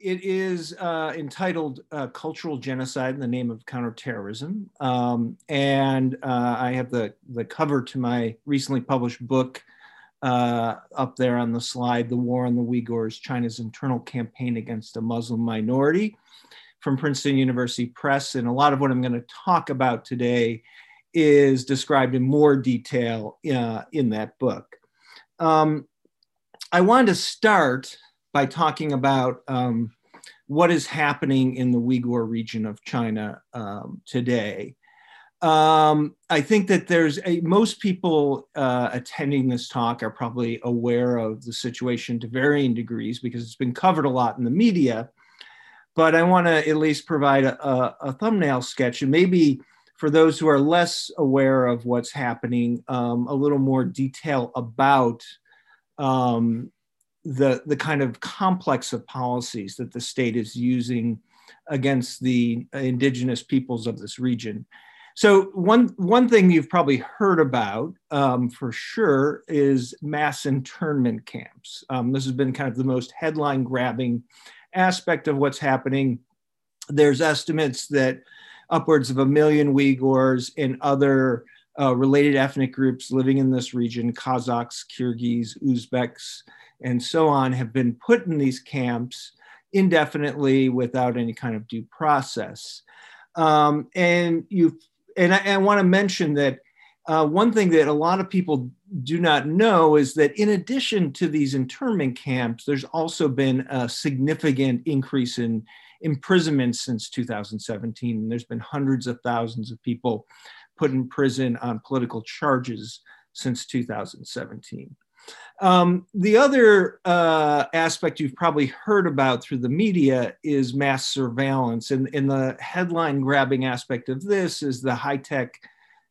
it is uh, entitled uh, Cultural Genocide in the Name of Counterterrorism. Um, and uh, I have the, the cover to my recently published book uh, up there on the slide The War on the Uyghurs China's Internal Campaign Against a Muslim Minority from Princeton University Press. And a lot of what I'm going to talk about today is described in more detail uh, in that book. Um, I wanted to start by talking about um, what is happening in the Uyghur region of China um, today. Um, I think that there's a, most people uh, attending this talk are probably aware of the situation to varying degrees because it's been covered a lot in the media. But I want to at least provide a, a, a, thumbnail sketch and maybe for those who are less aware of what's happening, um, a little more detail about um, the, the kind of complex of policies that the state is using against the indigenous peoples of this region. So one, one thing you've probably heard about um, for sure is mass internment camps. Um, this has been kind of the most headline grabbing aspect of what's happening. There's estimates that upwards of a million Uyghurs and other uh, related ethnic groups living in this region, Kazakhs, Kyrgyz, Uzbeks, and so on have been put in these camps indefinitely without any kind of due process. Um, and you and I, I want to mention that uh, one thing that a lot of people do not know is that in addition to these internment camps, there's also been a significant increase in imprisonment since 2017. And There's been hundreds of thousands of people put in prison on political charges since 2017. Um, the other uh, aspect you've probably heard about through the media is mass surveillance. And, and the headline grabbing aspect of this is the high tech,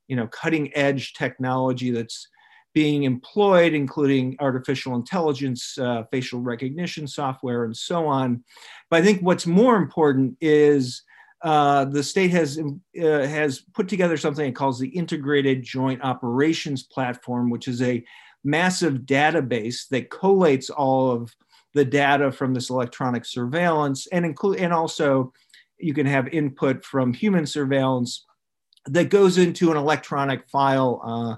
you know, cutting edge technology that's being employed, including artificial intelligence, uh, facial recognition software, and so on. But I think what's more important is uh, the state has uh, has put together something it calls the Integrated Joint Operations Platform, which is a massive database that collates all of the data from this electronic surveillance and include and also you can have input from human surveillance that goes into an electronic file uh,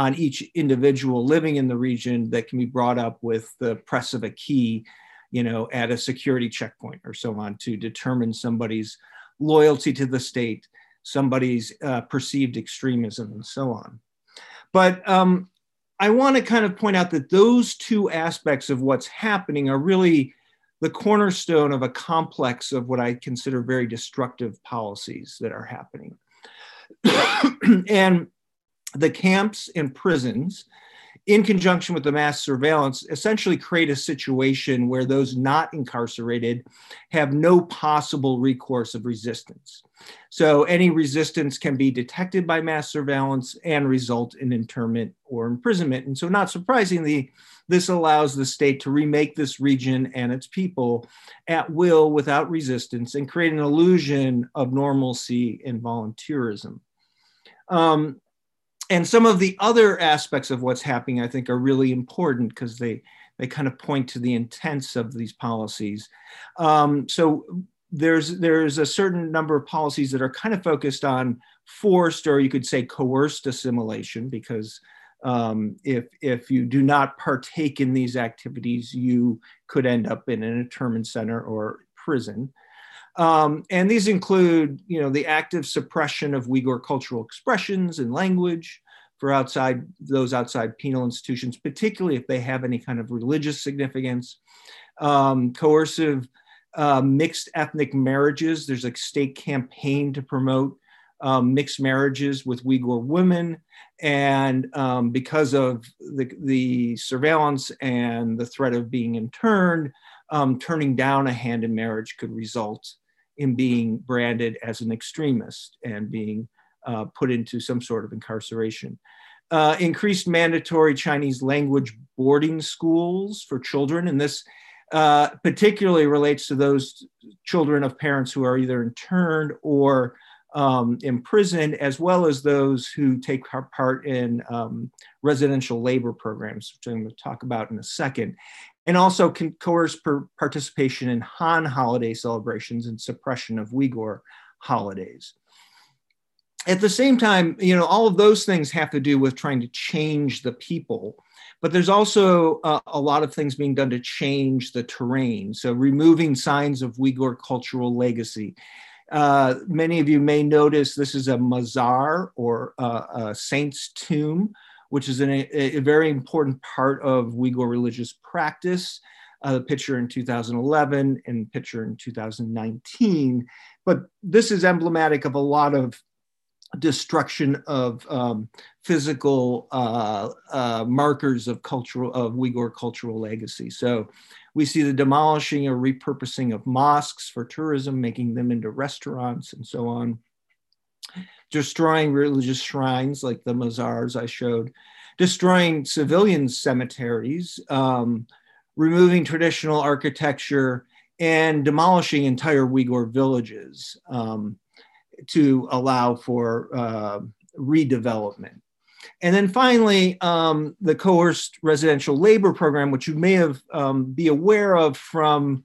on each individual living in the region that can be brought up with the press of a key you know at a security checkpoint or so on to determine somebody's loyalty to the state somebody's uh, perceived extremism and so on. But um, I want to kind of point out that those two aspects of what's happening are really the cornerstone of a complex of what I consider very destructive policies that are happening. and the camps and prisons in conjunction with the mass surveillance, essentially create a situation where those not incarcerated have no possible recourse of resistance. So any resistance can be detected by mass surveillance and result in internment or imprisonment. And so, not surprisingly, this allows the state to remake this region and its people at will without resistance and create an illusion of normalcy and volunteerism. Um, and some of the other aspects of what's happening, I think, are really important because they they kind of point to the intents of these policies. Um, so there's there's a certain number of policies that are kind of focused on forced or you could say coerced assimilation because um, if if you do not partake in these activities, you could end up in an internment center or prison. Um, and these include, you know, the active suppression of Uyghur cultural expressions and language for outside those outside penal institutions, particularly if they have any kind of religious significance. Um, coercive uh, mixed ethnic marriages. There's a state campaign to promote um, mixed marriages with Uyghur women. And um, because of the, the, surveillance and the threat of being interned, um, turning down a hand in marriage could result in being branded as an extremist and being uh, put into some sort of incarceration. Uh, increased mandatory Chinese language boarding schools for children, and this uh, particularly relates to those children of parents who are either interned or um, imprisoned, as well as those who take part in um, residential labor programs, which I'm going to talk about in a second, and also can coerce participation in Han holiday celebrations and suppression of Uyghur holidays. At the same time, you know, all of those things have to do with trying to change the people, but there's also uh, a lot of things being done to change the terrain. So removing signs of Uyghur cultural legacy, uh, many of you may notice this is a mazar or uh, a saint's tomb, which is an, a, a, very important part of Uyghur religious practice. Uh, the picture in 2011 and picture in 2019. But this is emblematic of a lot of destruction of um, physical uh, uh, markers of cultural of Uyghur cultural legacy. So we see the demolishing or repurposing of mosques for tourism, making them into restaurants and so on. Destroying religious shrines like the mazars I showed, destroying civilian cemeteries, um, removing traditional architecture, and demolishing entire Uyghur villages. Um, to allow for uh, redevelopment. And then finally, um, the coerced residential labor program, which you may have um, be aware of from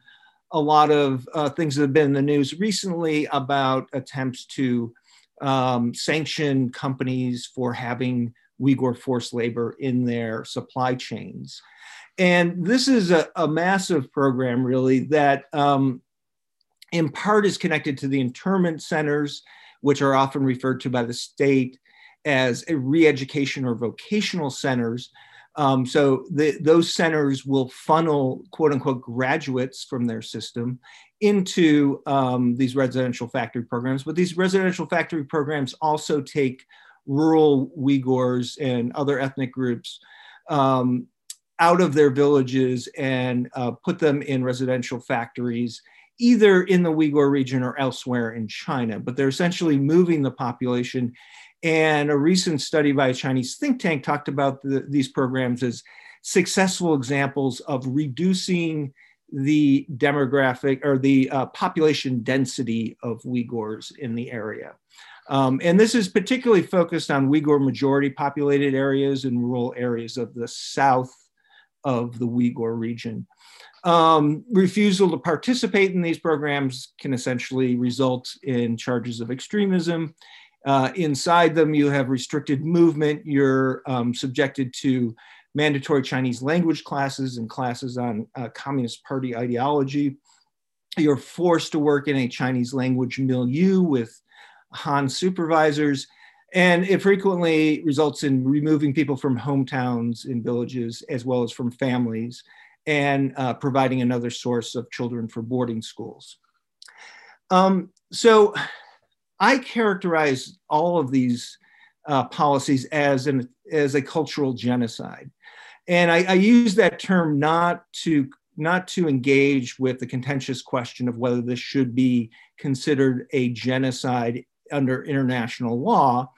a lot of uh, things that have been in the news recently about attempts to um, sanction companies for having Uyghur forced labor in their supply chains. And this is a, a massive program, really, that um, in part is connected to the internment centers, which are often referred to by the state as re-education or vocational centers. Um, so the, those centers will funnel quote unquote graduates from their system into um, these residential factory programs. But these residential factory programs also take rural Uyghurs and other ethnic groups um, out of their villages and uh, put them in residential factories either in the Uyghur region or elsewhere in China, but they're essentially moving the population. And a recent study by a Chinese think tank talked about the, these programs as successful examples of reducing the demographic or the uh, population density of Uyghurs in the area. Um, and this is particularly focused on Uyghur majority populated areas and rural areas of the south of the Uyghur region. Um, refusal to participate in these programs can essentially result in charges of extremism. Uh, inside them, you have restricted movement. You're um, subjected to mandatory Chinese language classes and classes on uh, Communist Party ideology. You're forced to work in a Chinese language milieu with Han supervisors. And it frequently results in removing people from hometowns and villages as well as from families and uh, providing another source of children for boarding schools. Um, so I characterize all of these uh, policies as, an, as a cultural genocide. And I, I use that term not to, not to engage with the contentious question of whether this should be considered a genocide under international law,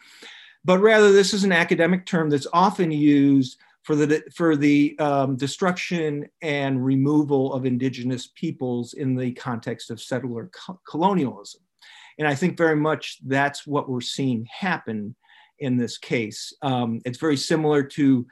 but rather this is an academic term that's often used for the, for the um, destruction and removal of indigenous peoples in the context of settler co colonialism. And I think very much that's what we're seeing happen in this case. Um, it's very similar to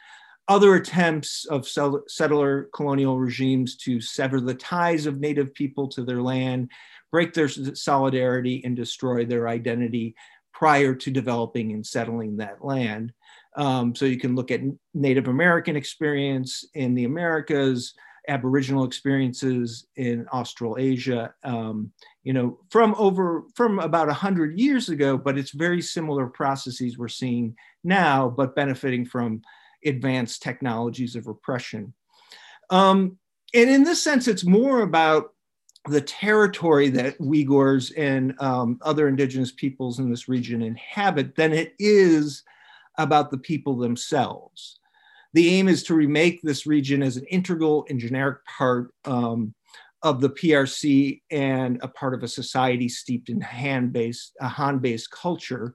other attempts of settler colonial regimes to sever the ties of native people to their land, break their solidarity, and destroy their identity prior to developing and settling that land. Um, so you can look at Native American experience in the Americas, Aboriginal experiences in Australasia, um, you know, from over from about 100 years ago, but it's very similar processes we're seeing now, but benefiting from advanced technologies of repression. Um, and in this sense, it's more about the territory that Uyghurs and um, other indigenous peoples in this region inhabit than it is about the people themselves. The aim is to remake this region as an integral and generic part um, of the PRC and a part of a society steeped in Han-based, a Han-based culture,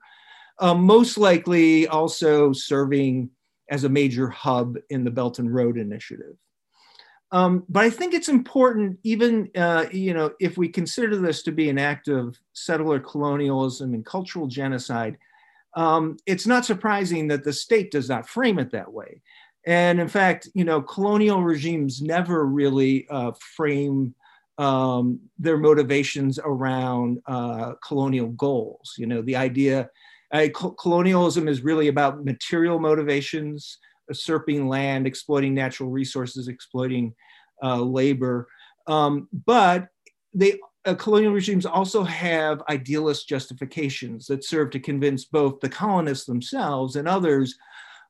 um, most likely also serving as a major hub in the Belt and Road Initiative. Um, but I think it's important, even uh, you know, if we consider this to be an act of settler colonialism and cultural genocide, um, it's not surprising that the state does not frame it that way. And in fact, you know, colonial regimes never really uh, frame um, their motivations around uh, colonial goals. You know, the idea, uh, colonialism is really about material motivations, usurping land, exploiting natural resources, exploiting uh, labor. Um, but they uh, colonial regimes also have idealist justifications that serve to convince both the colonists themselves and others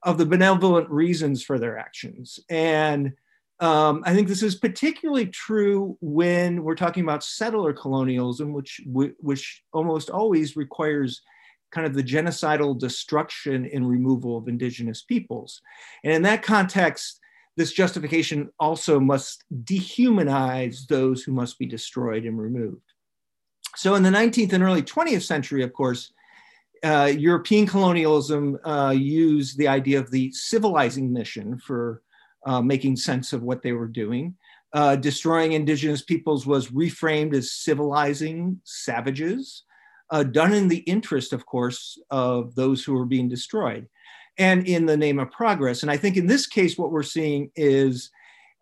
of the benevolent reasons for their actions. And um, I think this is particularly true when we're talking about settler colonialism, which, which almost always requires kind of the genocidal destruction and removal of indigenous peoples. And in that context, this justification also must dehumanize those who must be destroyed and removed. So in the 19th and early 20th century, of course, uh, European colonialism uh, used the idea of the civilizing mission for uh, making sense of what they were doing. Uh, destroying indigenous peoples was reframed as civilizing savages, uh, done in the interest, of course, of those who were being destroyed and in the name of progress. And I think in this case, what we're seeing is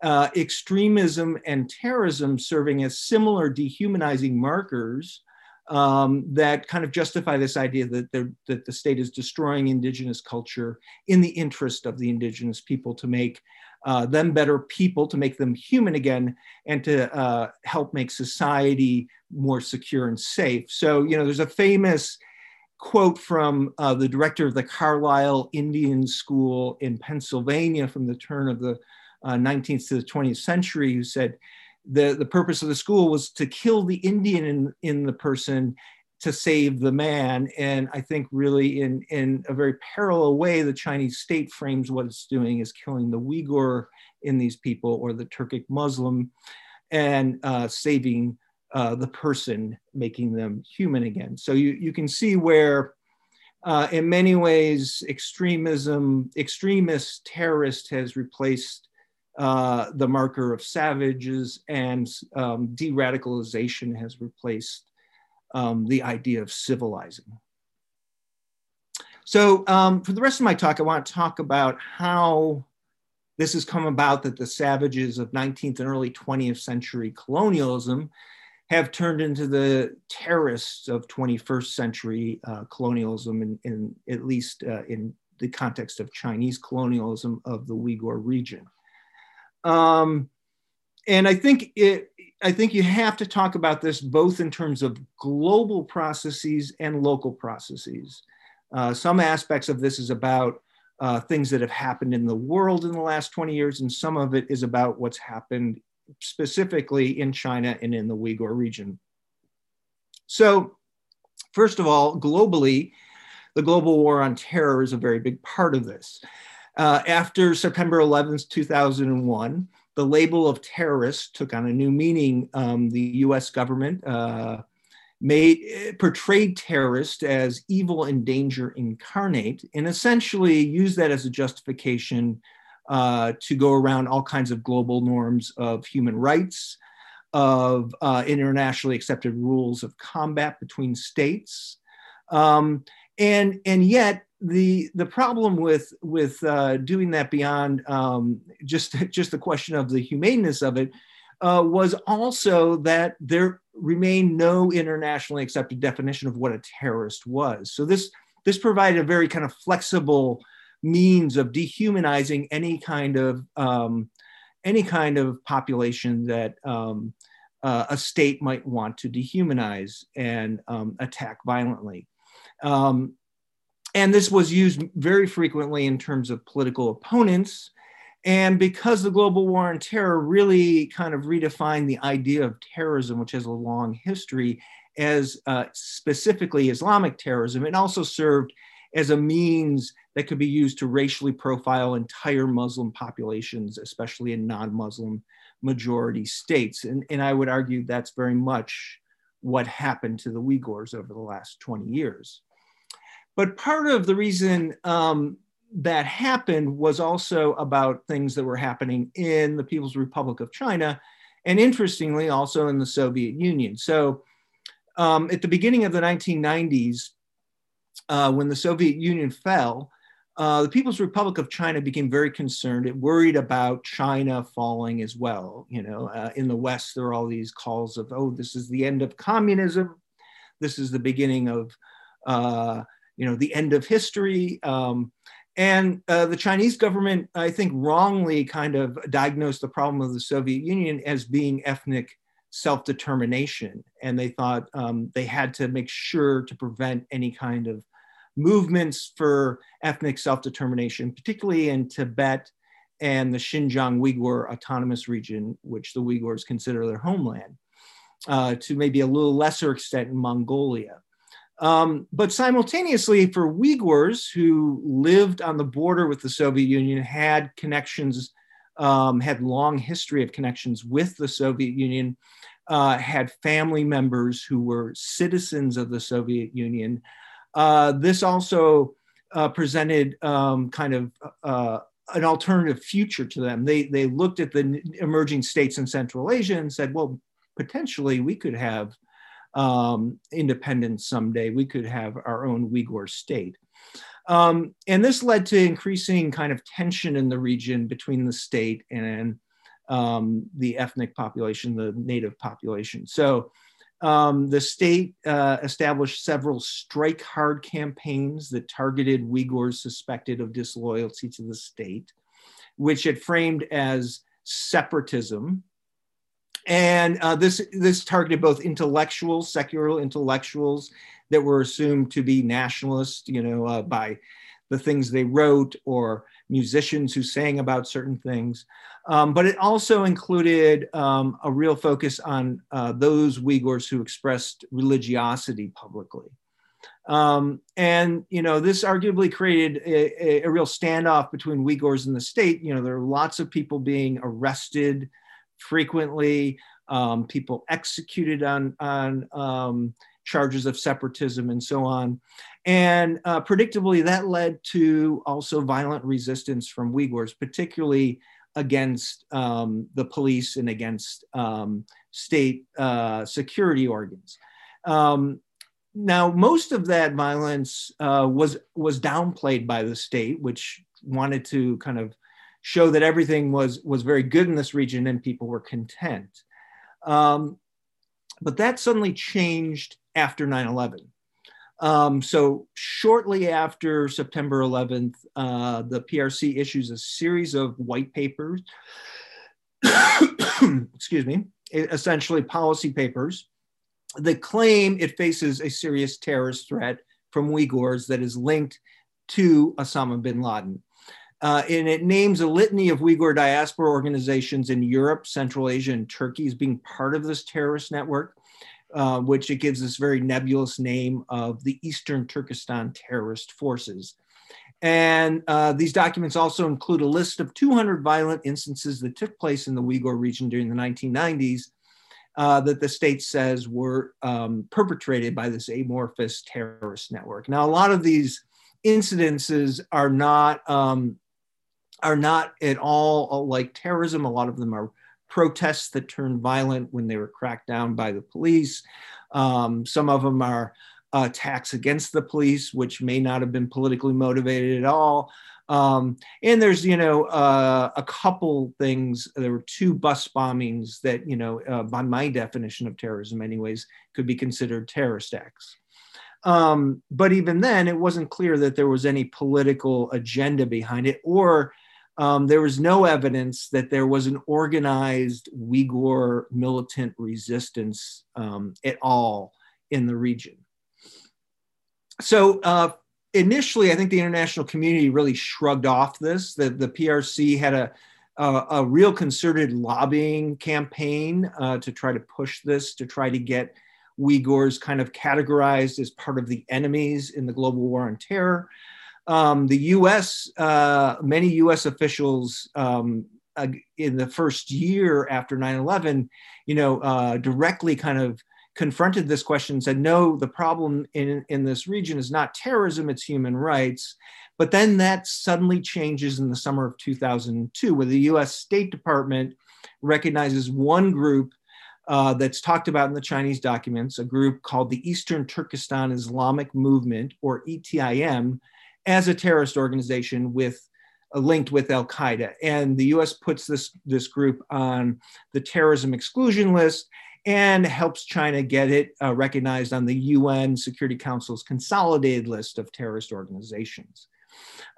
uh, extremism and terrorism serving as similar dehumanizing markers um, that kind of justify this idea that, that the state is destroying indigenous culture in the interest of the indigenous people to make uh, them better people, to make them human again, and to uh, help make society more secure and safe. So, you know, there's a famous quote from uh, the director of the Carlisle Indian School in Pennsylvania from the turn of the uh, 19th to the 20th century, who said the, the purpose of the school was to kill the Indian in, in the person to save the man. And I think really in, in a very parallel way, the Chinese state frames what it's doing is killing the Uyghur in these people or the Turkic Muslim and uh, saving uh, the person, making them human again. So you, you can see where, uh, in many ways, extremism, extremist terrorist has replaced uh, the marker of savages, and um, de radicalization has replaced um, the idea of civilizing. So, um, for the rest of my talk, I want to talk about how this has come about that the savages of 19th and early 20th century colonialism have turned into the terrorists of 21st century uh, colonialism, in, in, at least uh, in the context of Chinese colonialism of the Uyghur region. Um, and I think it, I think you have to talk about this both in terms of global processes and local processes. Uh, some aspects of this is about uh, things that have happened in the world in the last 20 years, and some of it is about what's happened specifically in China and in the Uyghur region. So, first of all, globally, the global war on terror is a very big part of this. Uh, after September 11th, 2001, the label of terrorist took on a new meaning. Um, the US government uh, made portrayed terrorists as evil and danger incarnate and essentially used that as a justification uh, to go around all kinds of global norms of human rights, of uh, internationally accepted rules of combat between states. Um, and, and yet, the, the problem with, with uh, doing that beyond um, just, just the question of the humaneness of it uh, was also that there remained no internationally accepted definition of what a terrorist was. So this, this provided a very kind of flexible means of dehumanizing any kind of um, any kind of population that um, uh, a state might want to dehumanize and um, attack violently. Um, and this was used very frequently in terms of political opponents. And because the global war on terror really kind of redefined the idea of terrorism, which has a long history, as uh, specifically Islamic terrorism, it also served as a means that could be used to racially profile entire Muslim populations, especially in non Muslim majority states. And, and I would argue that's very much what happened to the Uyghurs over the last 20 years. But part of the reason um, that happened was also about things that were happening in the People's Republic of China, and interestingly, also in the Soviet Union. So, um, at the beginning of the 1990s, uh, when the Soviet Union fell, uh, the People's Republic of China became very concerned. It worried about China falling as well. You know, uh, in the West, there are all these calls of, "Oh, this is the end of communism. This is the beginning of, uh, you know, the end of history." Um, and uh, the Chinese government, I think, wrongly kind of diagnosed the problem of the Soviet Union as being ethnic self determination. And they thought um, they had to make sure to prevent any kind of movements for ethnic self determination, particularly in Tibet and the Xinjiang Uyghur Autonomous Region, which the Uyghurs consider their homeland, uh, to maybe a little lesser extent in Mongolia. Um, but simultaneously, for Uyghurs who lived on the border with the Soviet Union, had connections, um, had long history of connections with the Soviet Union, uh, had family members who were citizens of the Soviet Union. Uh, this also uh, presented um, kind of uh, an alternative future to them. They, they looked at the emerging states in Central Asia and said, well, potentially we could have um, independence someday. We could have our own Uyghur state. Um, and this led to increasing kind of tension in the region between the state and um, the ethnic population, the native population. So um, the state uh, established several strike hard campaigns that targeted Uyghurs suspected of disloyalty to the state, which it framed as separatism and uh, this this targeted both intellectuals, secular intellectuals that were assumed to be nationalist, you know, uh, by the things they wrote or musicians who sang about certain things. Um, but it also included um, a real focus on uh, those Uyghurs who expressed religiosity publicly. Um, and you know, this arguably created a, a, a real standoff between Uyghurs and the state. You know, there are lots of people being arrested frequently, um, people executed on, on um, charges of separatism and so on. And uh, predictably, that led to also violent resistance from Uyghurs, particularly against um, the police and against um, state uh, security organs. Um, now, most of that violence uh, was was downplayed by the state, which wanted to kind of show that everything was was very good in this region and people were content. Um, but that suddenly changed after 9/11. Um, so shortly after September 11th, uh, the PRC issues a series of white papers. excuse me, essentially policy papers that claim it faces a serious terrorist threat from Uyghurs that is linked to Osama bin Laden. Uh, and it names a litany of Uyghur diaspora organizations in Europe, Central Asia, and Turkey as being part of this terrorist network, uh, which it gives this very nebulous name of the Eastern Turkestan Terrorist Forces. And uh, these documents also include a list of 200 violent instances that took place in the Uyghur region during the 1990s uh, that the state says were um, perpetrated by this amorphous terrorist network. Now, a lot of these incidences are not um, are not at all uh, like terrorism. A lot of them are protests that turned violent when they were cracked down by the police. Um, some of them are attacks against the police, which may not have been politically motivated at all. Um, and there's, you know, uh, a couple things. There were two bus bombings that, you know, uh, by my definition of terrorism, anyways, could be considered terrorist acts. Um, but even then, it wasn't clear that there was any political agenda behind it or um, there was no evidence that there was an organized Uyghur militant resistance um, at all in the region. So uh, initially, I think the international community really shrugged off this. The, the PRC had a, a, a real concerted lobbying campaign uh, to try to push this, to try to get Uyghurs kind of categorized as part of the enemies in the global war on terror um, the US, uh, many US officials um, uh, in the first year after 9/11, you know, uh, directly kind of confronted this question and said, no, the problem in, in this region is not terrorism, it's human rights. But then that suddenly changes in the summer of 2002, where the US State Department recognizes one group uh, that's talked about in the Chinese documents, a group called the Eastern Turkestan Islamic Movement, or ETIM, as a terrorist organization with uh, linked with Al Qaeda. And the US puts this, this group on the terrorism exclusion list and helps China get it uh, recognized on the UN Security Council's consolidated list of terrorist organizations.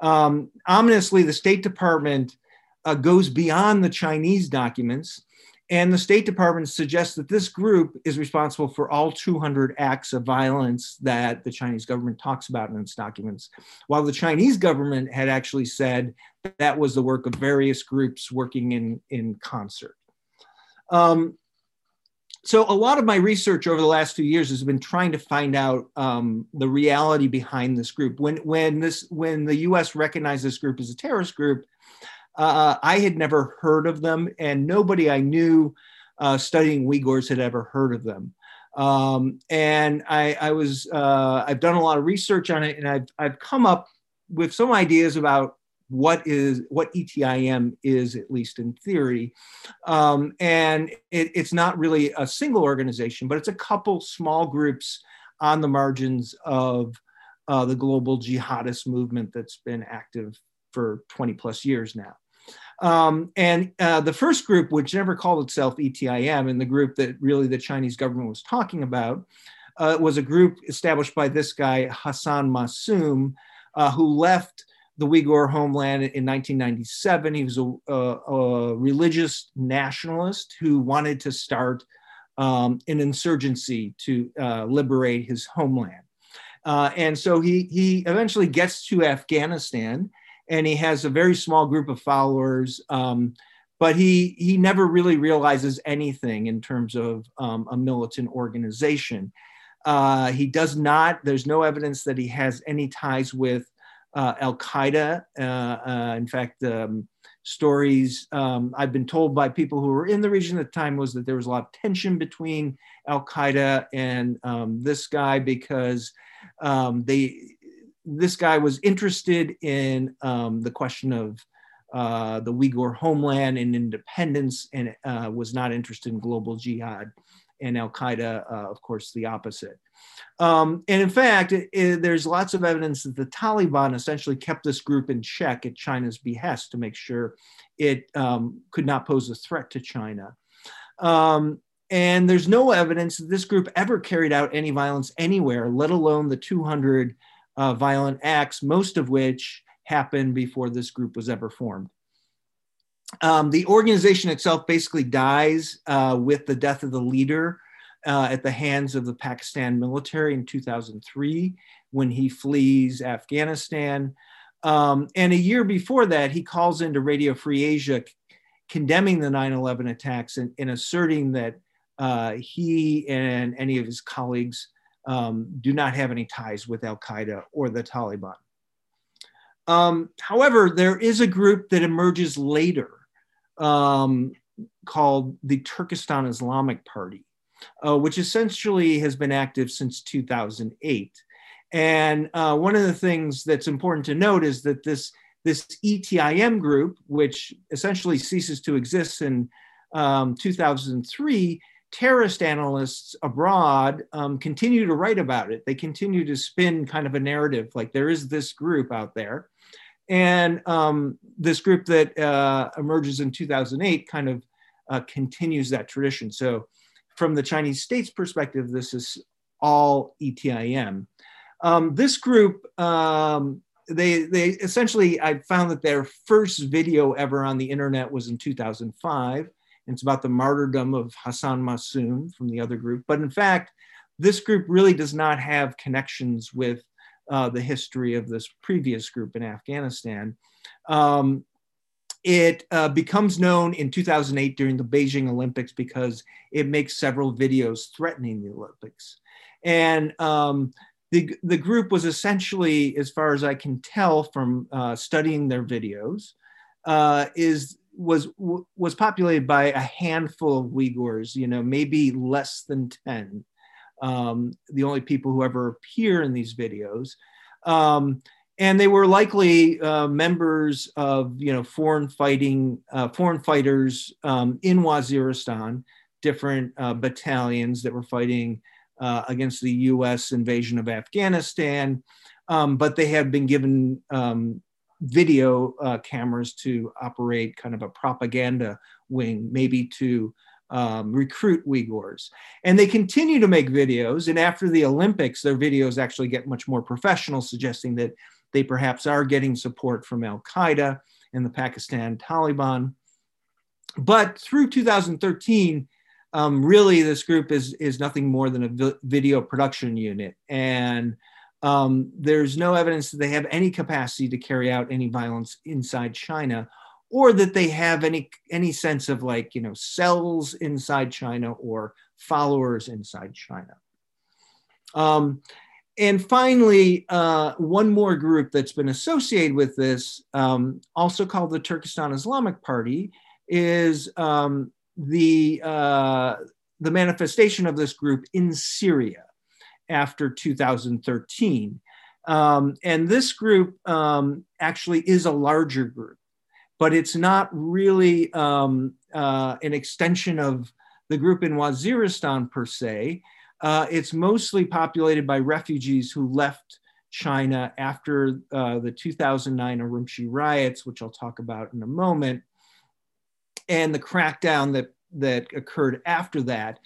Um, ominously, the State Department uh, goes beyond the Chinese documents, and the State Department suggests that this group is responsible for all 200 acts of violence that the Chinese government talks about in its documents, while the Chinese government had actually said that, was the work of various groups working in, in concert. Um, so a lot of my research over the last few years has been trying to find out um, the reality behind this group. When when this when the U.S. recognized this group as a terrorist group, uh, I had never heard of them, and nobody I knew uh, studying Uyghurs had ever heard of them. Um, and I, I was uh, I've done a lot of research on it, and I've I've come up with some ideas about what is what ETIM is, at least in theory. Um, and it, it's not really a single organization, but it's a couple small groups on the margins of uh, the global jihadist movement that's been active for 20 plus years now. Um, and uh, the first group, which never called itself ETIM, and the group that really the Chinese government was talking about, uh, was a group established by this guy, Hassan Mahsum, uh, who left the Uyghur homeland in 1997. He was a, a, a religious nationalist who wanted to start um, an insurgency to uh, liberate his homeland. Uh, and so he, he eventually gets to Afghanistan and he has a very small group of followers. Um, but he, he never really realizes anything in terms of um, a militant organization. Uh, he does not, there's no evidence that he has any ties with uh, Al Qaeda. Uh, uh, in fact, um, stories um, I've been told by people who were in the region at the time was that there was a lot of tension between Al Qaeda and um, this guy because um, they this guy was interested in um, the question of uh, the Uyghur homeland and independence, and uh, was not interested in global jihad. And Al Qaeda, uh, of course, the opposite. Um, and in fact, it, it, there's lots of evidence that the Taliban essentially kept this group in check at China's behest to make sure it um, could not pose a threat to China. Um, and there's no evidence that this group ever carried out any violence anywhere, let alone the 200 uh, violent acts, most of which happened before this group was ever formed. Um, the organization itself basically dies uh, with the death of the leader uh, at the hands of the Pakistan military in 2003 when he flees Afghanistan. Um, and a year before that, he calls into Radio Free Asia condemning the 9 11 attacks and, and, asserting that uh, he and any of his colleagues um, do not have any ties with Al Qaeda or the Taliban. Um, however, there is a group that emerges later um, called the Turkestan Islamic Party uh, which essentially has been active since 2008. And uh, one of the things that's important to note is that this, this ETIM group, which essentially ceases to exist in um, 2003, terrorist analysts abroad um, continue to write about it. They continue to spin kind of a narrative like there is this group out there. And um, this group that uh, emerges in 2008 kind of uh, continues that tradition. So from the Chinese state's perspective, this is all ETIM. Um, this group, um, they, they essentially, I found that their first video ever on the internet was in 2005. It's about the martyrdom of Hassan Mahsum from the other group. But in fact, this group really does not have connections with uh, the history of this previous group in Afghanistan. Um, it uh, becomes known in 2008 during the Beijing Olympics because it makes several videos threatening the Olympics. And um, the, the group was essentially, as far as I can tell from uh, studying their videos, uh, is was was populated by a handful of Uyghurs, you know, maybe less than ten. Um, the only people who ever appear in these videos, um, and they were likely uh, members of you know foreign fighting uh, foreign fighters um, in Waziristan, different uh, battalions that were fighting uh, against the U.S. invasion of Afghanistan, um, but they had been given um, video uh, cameras to operate kind of a propaganda wing, maybe to um, recruit Uyghurs. And they continue to make videos. And after the Olympics, their videos actually get much more professional, suggesting that they perhaps are getting support from Al Qaeda and the Pakistan Taliban. But through 2013, um, really this group is, is nothing more than a video production unit. And um, there's no evidence that they have any capacity to carry out any violence inside China or that they have any any sense of like you know cells inside China or followers inside China. Um, and finally, uh, one more group that's been associated with this, um, also called the Turkestan Islamic Party, is um, the uh, the manifestation of this group in Syria after 2013. Um, and this group um, actually is a larger group, but it's not really um, uh, an extension of the group in Waziristan per se. Uh, it's mostly populated by refugees who left China after uh, the 2009 Urumqi riots, which I'll talk about in a moment, and the crackdown that that occurred after that.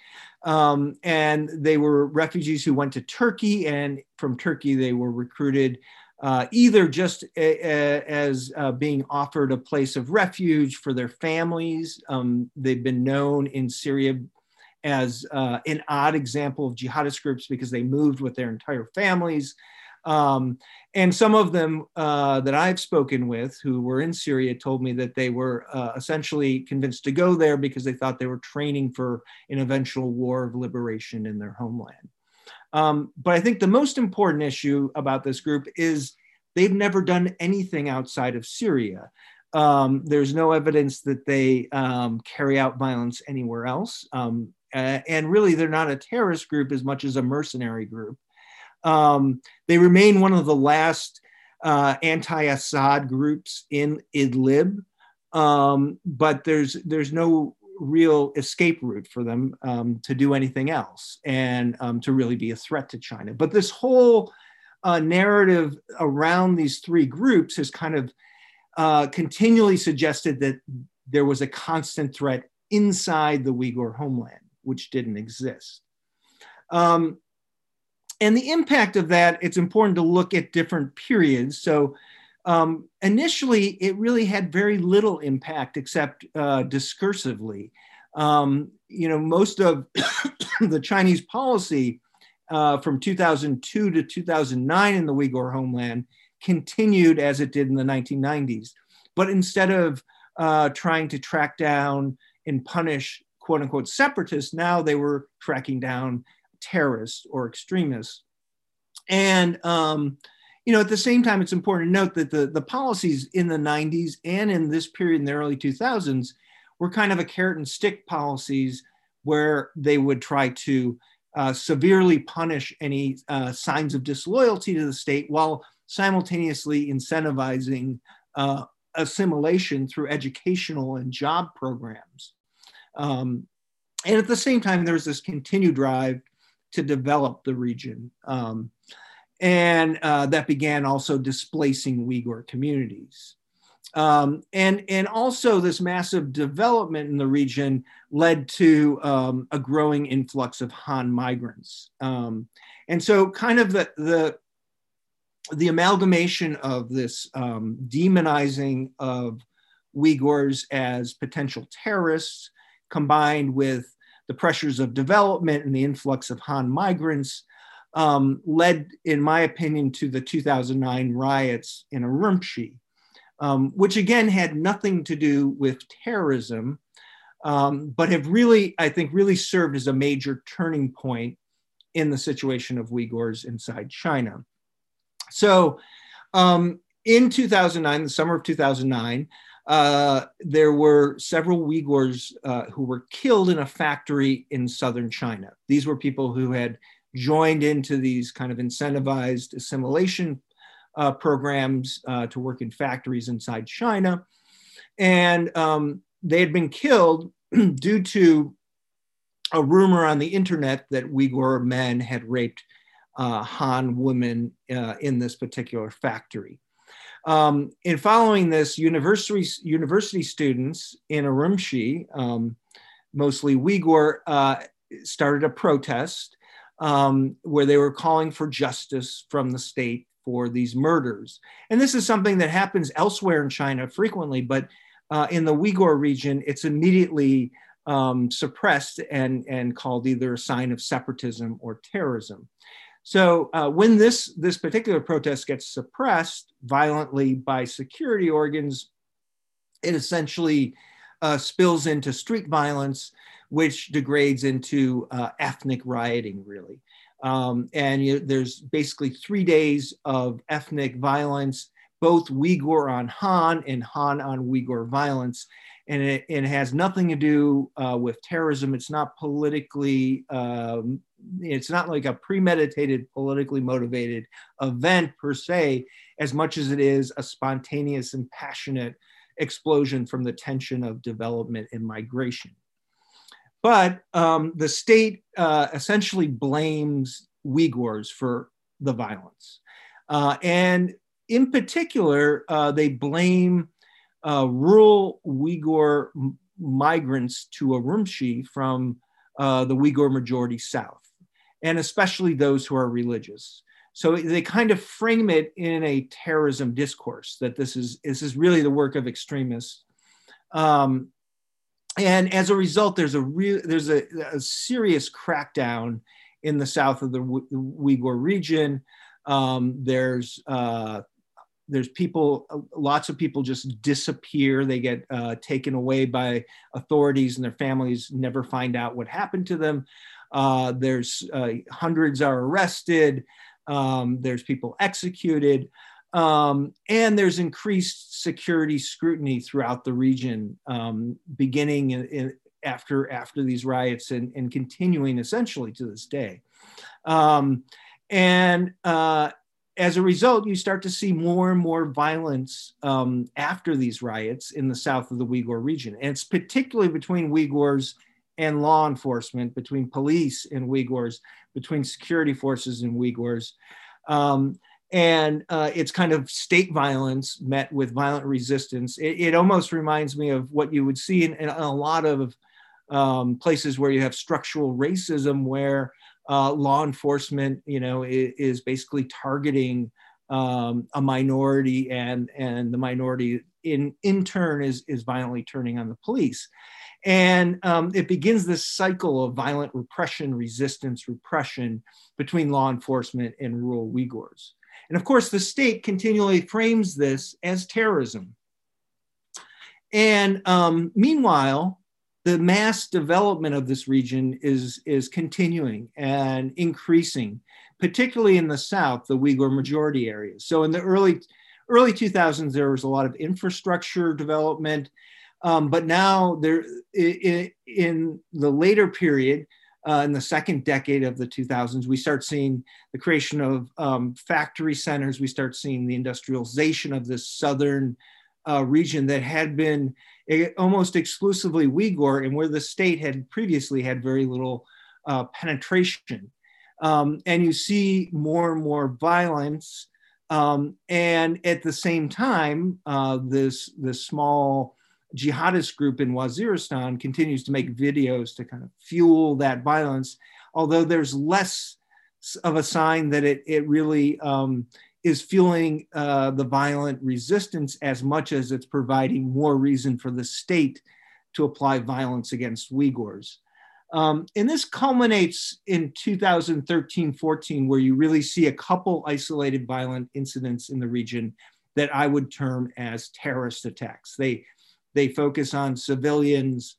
Um, and they were refugees who went to Turkey, and from Turkey they were recruited uh, either just a, a, as uh, being offered a place of refuge for their families. Um, they've been known in Syria as uh, an odd example of jihadist groups because they moved with their entire families. Um, and some of them uh, that I've spoken with who were in Syria told me that they were uh, essentially convinced to go there because they thought they were training for an eventual war of liberation in their homeland. Um, but I think the most important issue about this group is they've never done anything outside of Syria. Um, there's no evidence that they um, carry out violence anywhere else. Um, and really, they're not a terrorist group as much as a mercenary group. Um, they remain one of the last uh, anti-Assad groups in Idlib, um, but there's there's no real escape route for them um, to do anything else and um, to really be a threat to China. But this whole uh, narrative around these three groups has kind of uh, continually suggested that there was a constant threat inside the Uyghur homeland, which didn't exist. Um, and the impact of that, it's important to look at different periods. So um, initially, it really had very little impact except uh, discursively. Um, you know, most of the Chinese policy uh, from 2002 to 2009 in the Uyghur homeland continued as it did in the 1990s. But instead of uh, trying to track down and punish quote unquote separatists, now they were tracking down terrorists or extremists. And, um, you know, at the same time, it's important to note that the, the policies in the 90s and in this period in the early 2000s were kind of a carrot and stick policies where they would try to uh, severely punish any uh, signs of disloyalty to the state while simultaneously incentivizing uh, assimilation through educational and job programs. Um, and at the same time, there was this continued drive to develop the region. Um, and uh, that began also displacing Uyghur communities. Um, and, and also, this massive development in the region led to um, a growing influx of Han migrants. Um, and so, kind of the, the, the amalgamation of this um, demonizing of Uyghurs as potential terrorists combined with the pressures of development and the influx of Han migrants um, led, in my opinion, to the 2009 riots in Urumqi, um, which again had nothing to do with terrorism, um, but have really, I think, really served as a major turning point in the situation of Uyghurs inside China. So um, in 2009, the summer of 2009, uh, there were several Uyghurs uh, who were killed in a factory in southern China. These were people who had joined into these kind of incentivized assimilation uh, programs uh, to work in factories inside China. And um, they had been killed due to a rumor on the internet that Uyghur men had raped uh, Han women uh, in this particular factory. Um, in following this, university, university students in Urumqi, um, mostly Uyghur, uh, started a protest um, where they were calling for justice from the state for these murders. And this is something that happens elsewhere in China frequently, but uh, in the Uyghur region, it's immediately um, suppressed and, and called either a sign of separatism or terrorism. So uh, when this, this particular protest gets suppressed violently by security organs, it essentially uh, spills into street violence, which degrades into uh, ethnic rioting, really. Um, and you, there's basically three days of ethnic violence, both Uyghur on Han and Han on Uyghur violence and it, it has nothing to do uh, with terrorism. It's not politically, um, it's not like a premeditated, politically motivated event per se, as much as it is a spontaneous and passionate explosion from the tension of development and migration. But um, the state uh, essentially blames Uyghurs for the violence. Uh, and in particular, uh, they blame uh, rural Uyghur migrants to Urumqi from uh, the Uyghur majority south, and especially those who are religious. So they kind of frame it in a terrorism discourse that this is this is really the work of extremists. Um, and as a result, there's a real there's a, a, serious crackdown in the south of the Uyghur region. Um, there's uh, there's people lots of people just disappear they get uh, taken away by authorities and their families never find out what happened to them uh, there's uh, hundreds are arrested. Um, there's people executed. Um, and there's increased security scrutiny throughout the region um, beginning in, in, after after these riots and, and continuing essentially to this day. Um, and uh, as a result, you start to see more and more violence um, after these riots in the south of the Uyghur region. And it's particularly between Uyghurs and law enforcement, between police and Uyghurs, between security forces and Uyghurs. Um, and uh, it's kind of state violence met with violent resistance. It, it almost reminds me of what you would see in, in a lot of um, places where you have structural racism, where uh, law enforcement, you know, is, is basically targeting um, a minority, and and the minority in in turn is is violently turning on the police, and um, it begins this cycle of violent repression, resistance, repression between law enforcement and rural Uyghurs. And of course, the state continually frames this as terrorism. And um, meanwhile, the mass development of this region is, is continuing and increasing, particularly in the South, the Uyghur majority areas. So in the early, early 2000s, there was a lot of infrastructure development, um, but now there, in, the later period, uh, in the second decade of the 2000s, we start seeing the creation of um, factory centers. We start seeing the industrialization of this southern uh, region that had been almost exclusively Uyghur and where the state had previously had very little uh, penetration. Um, and you see more and more violence. Um, and at the same time, uh, this, this small jihadist group in Waziristan continues to make videos to kind of fuel that violence, although there's less of a sign that it, it really um, is fueling uh, the violent resistance as much as it's providing more reason for the state to apply violence against Uyghurs. Um, and this culminates in 2013 14, where you really see a couple isolated violent incidents in the region that I would term as terrorist attacks. They, they focus on civilians,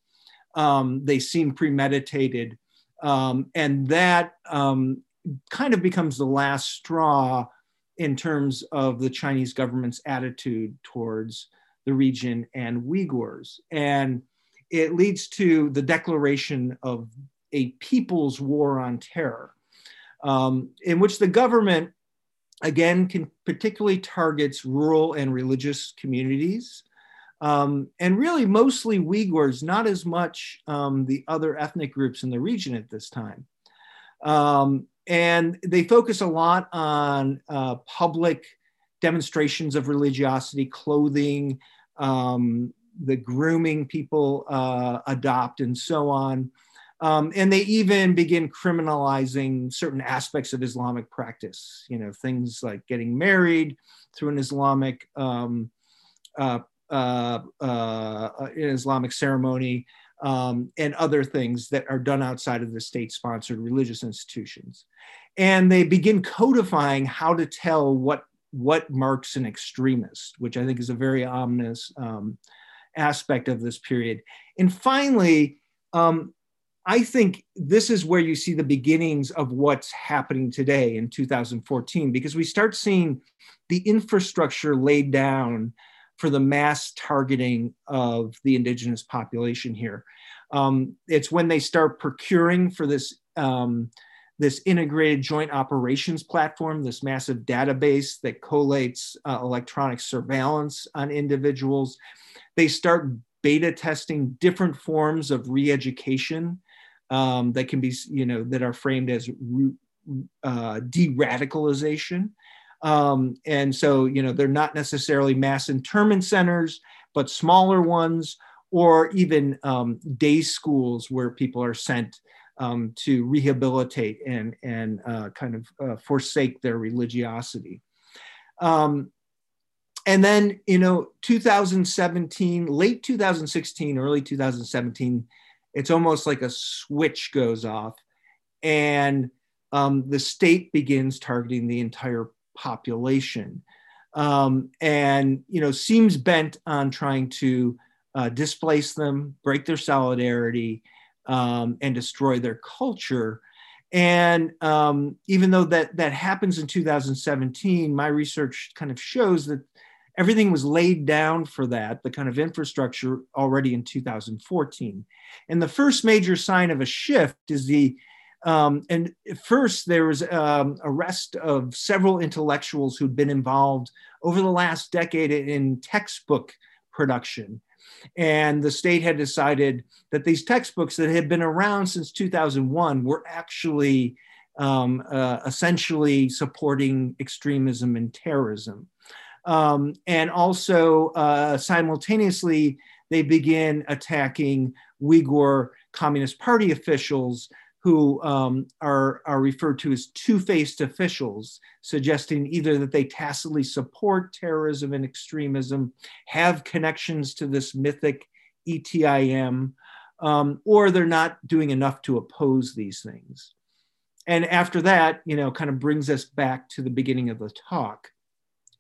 um, they seem premeditated, um, and that um, kind of becomes the last straw in terms of the Chinese government's attitude towards the region and Uyghurs. And it leads to the declaration of a people's war on terror, um, in which the government, again, can particularly targets rural and religious communities. Um, and really mostly Uyghurs, not as much um, the other ethnic groups in the region at this time. Um, and they focus a lot on uh, public demonstrations of religiosity, clothing, um, the grooming people uh, adopt, and so on. Um, and they even begin criminalizing certain aspects of Islamic practice, you know, things like getting married through an Islamic um, uh, uh, uh, an Islamic ceremony, um, and other things that are done outside of the state-sponsored religious institutions. And they begin codifying how to tell what what marks an extremist, which I think is a very ominous um, aspect of this period. And finally, um, I think this is where you see the beginnings of what's happening today in 2014, because we start seeing the infrastructure laid down for the mass targeting of the indigenous population here. Um, it's when they start procuring for this um, this integrated joint operations platform, this massive database that collates uh, electronic surveillance on individuals. They start beta testing different forms of re-education um, that can be, you know, that are framed as uh, de-radicalization. Um, and so, you know, they're not necessarily mass internment centers, but smaller ones, or even um, day schools where people are sent um, to rehabilitate and, and uh, kind of uh, forsake their religiosity. Um, and then, you know, 2017, late 2016, early 2017, it's almost like a switch goes off and um, the state begins targeting the entire population. Um, and you know seems bent on trying to uh, displace them break their solidarity um, and destroy their culture. And um, even though that that happens in 2017 my research kind of shows that everything was laid down for that the kind of infrastructure already in 2014 and the first major sign of a shift is the um, and first, there was um, arrest of several intellectuals who'd been involved over the last decade in textbook production. And the state had decided that these textbooks that had been around since 2001 were actually um, uh, essentially supporting extremism and terrorism. Um, and also, uh, simultaneously, they began attacking Uyghur Communist Party officials who um, are, are referred to as two faced officials, suggesting either that they tacitly support terrorism and extremism, have connections to this mythic ETIM, um, or they're not doing enough to oppose these things. And after that, you know, kind of brings us back to the beginning of the talk.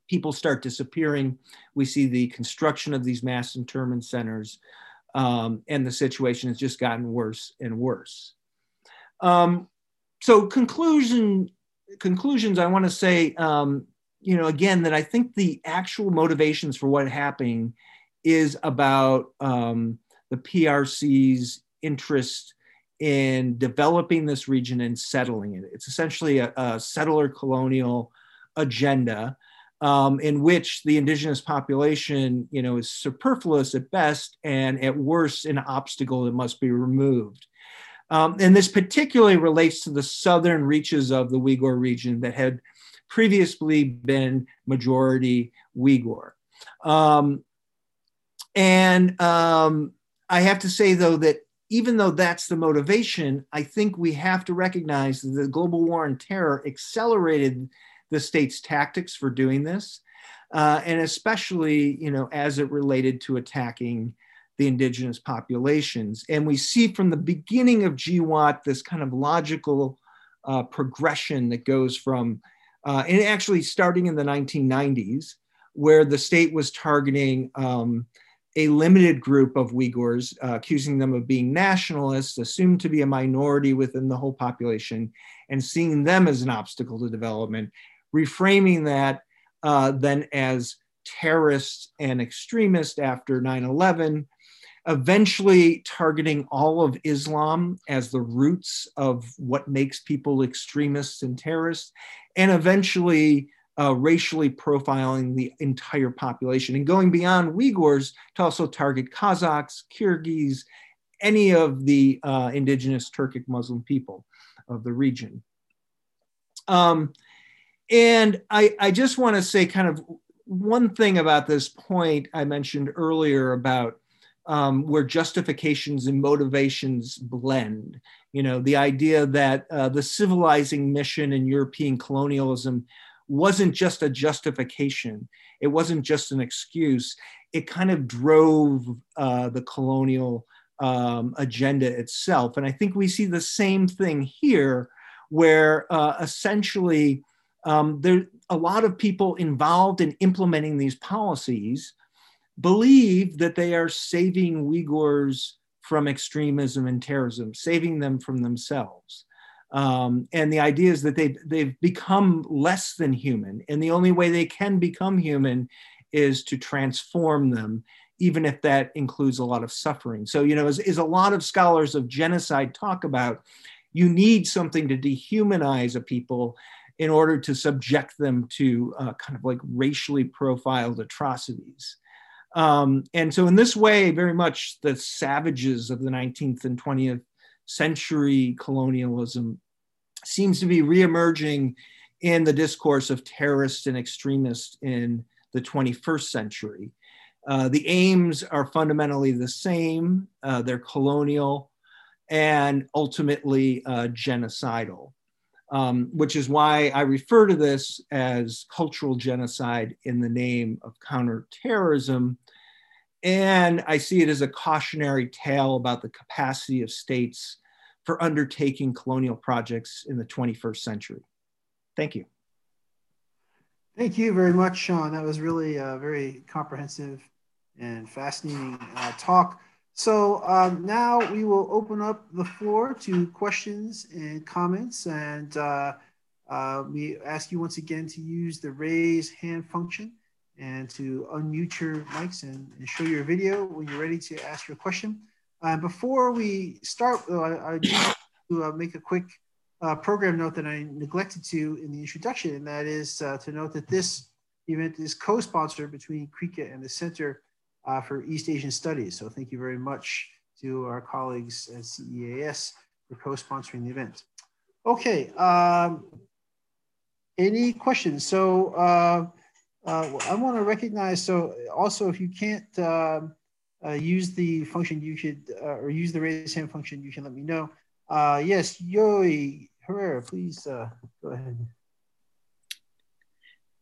People start disappearing. We see the construction of these mass internment centers, um, and the situation has just gotten worse and worse. Um, so conclusion conclusions, I want to say, um, you know, again that I think the actual motivations for what happening is about um, the PRC's interest in developing this region and settling it. It's essentially a, a settler colonial agenda um, in which the indigenous population, you know, is superfluous at best and at worst an obstacle that must be removed. Um, and this particularly relates to the southern reaches of the Uyghur region that had previously been majority Uyghur. Um, and um, I have to say, though, that even though that's the motivation, I think we have to recognize that the global war on terror accelerated the state's tactics for doing this, uh, and especially, you know, as it related to attacking the indigenous populations. And we see from the beginning of GWOT this kind of logical uh, progression that goes from, uh, and actually starting in the 1990s, where the state was targeting um, a limited group of Uyghurs, uh, accusing them of being nationalists, assumed to be a minority within the whole population, and seeing them as an obstacle to development, reframing that uh, then as terrorists and extremists after 9 11, eventually targeting all of Islam as the roots of what makes people extremists and terrorists, and eventually uh, racially profiling the entire population and going beyond Uyghurs to also target Kazakhs, Kyrgyz, any of the uh, indigenous Turkic Muslim people of the region. Um, and I, I just want to say kind of one thing about this point I mentioned earlier about um, where justifications and motivations blend. You know, the idea that uh, the civilizing mission in European colonialism wasn't just a justification, it wasn't just an excuse, it kind of drove uh, the colonial um, agenda itself. And I think we see the same thing here, where uh, essentially um, there a lot of people involved in implementing these policies believe that they are saving Uyghurs from extremism and terrorism, saving them from themselves. Um, and the idea is that they've, they've become less than human. And the only way they can become human is to transform them, even if that includes a lot of suffering. So, you know, as, as a lot of scholars of genocide talk about, you need something to dehumanize a people in order to subject them to uh, kind of like racially profiled atrocities. Um, and so, in this way, very much the savages of the 19th and 20th century colonialism seems to be reemerging in the discourse of terrorists and extremists in the 21st century. Uh, the aims are fundamentally the same, uh, they're colonial and ultimately uh, genocidal um, which is why I refer to this as cultural genocide in the name of counterterrorism. And I see it as a cautionary tale about the capacity of states for undertaking colonial projects in the 21st century. Thank you. Thank you very much, Sean. That was really a very comprehensive and fascinating uh, talk. So um, now we will open up the floor to questions and comments. And uh, uh, we ask you once again to use the raise hand function and to unmute your mics and, and show your video when you're ready to ask your question. Uh, before we start, I, I need to uh, make a quick uh, program note that I neglected to in the introduction, and that is uh, to note that this event is co-sponsored between CREECA and the Center uh, for East Asian Studies. So thank you very much to our colleagues at CEAS for co-sponsoring the event. Okay, um, any questions? So uh, uh, I want to recognize, so also if you can't um, uh, use the function, you should, uh, or use the raise hand function, you can let me know. Uh, yes, Yoi Herrera, please go ahead.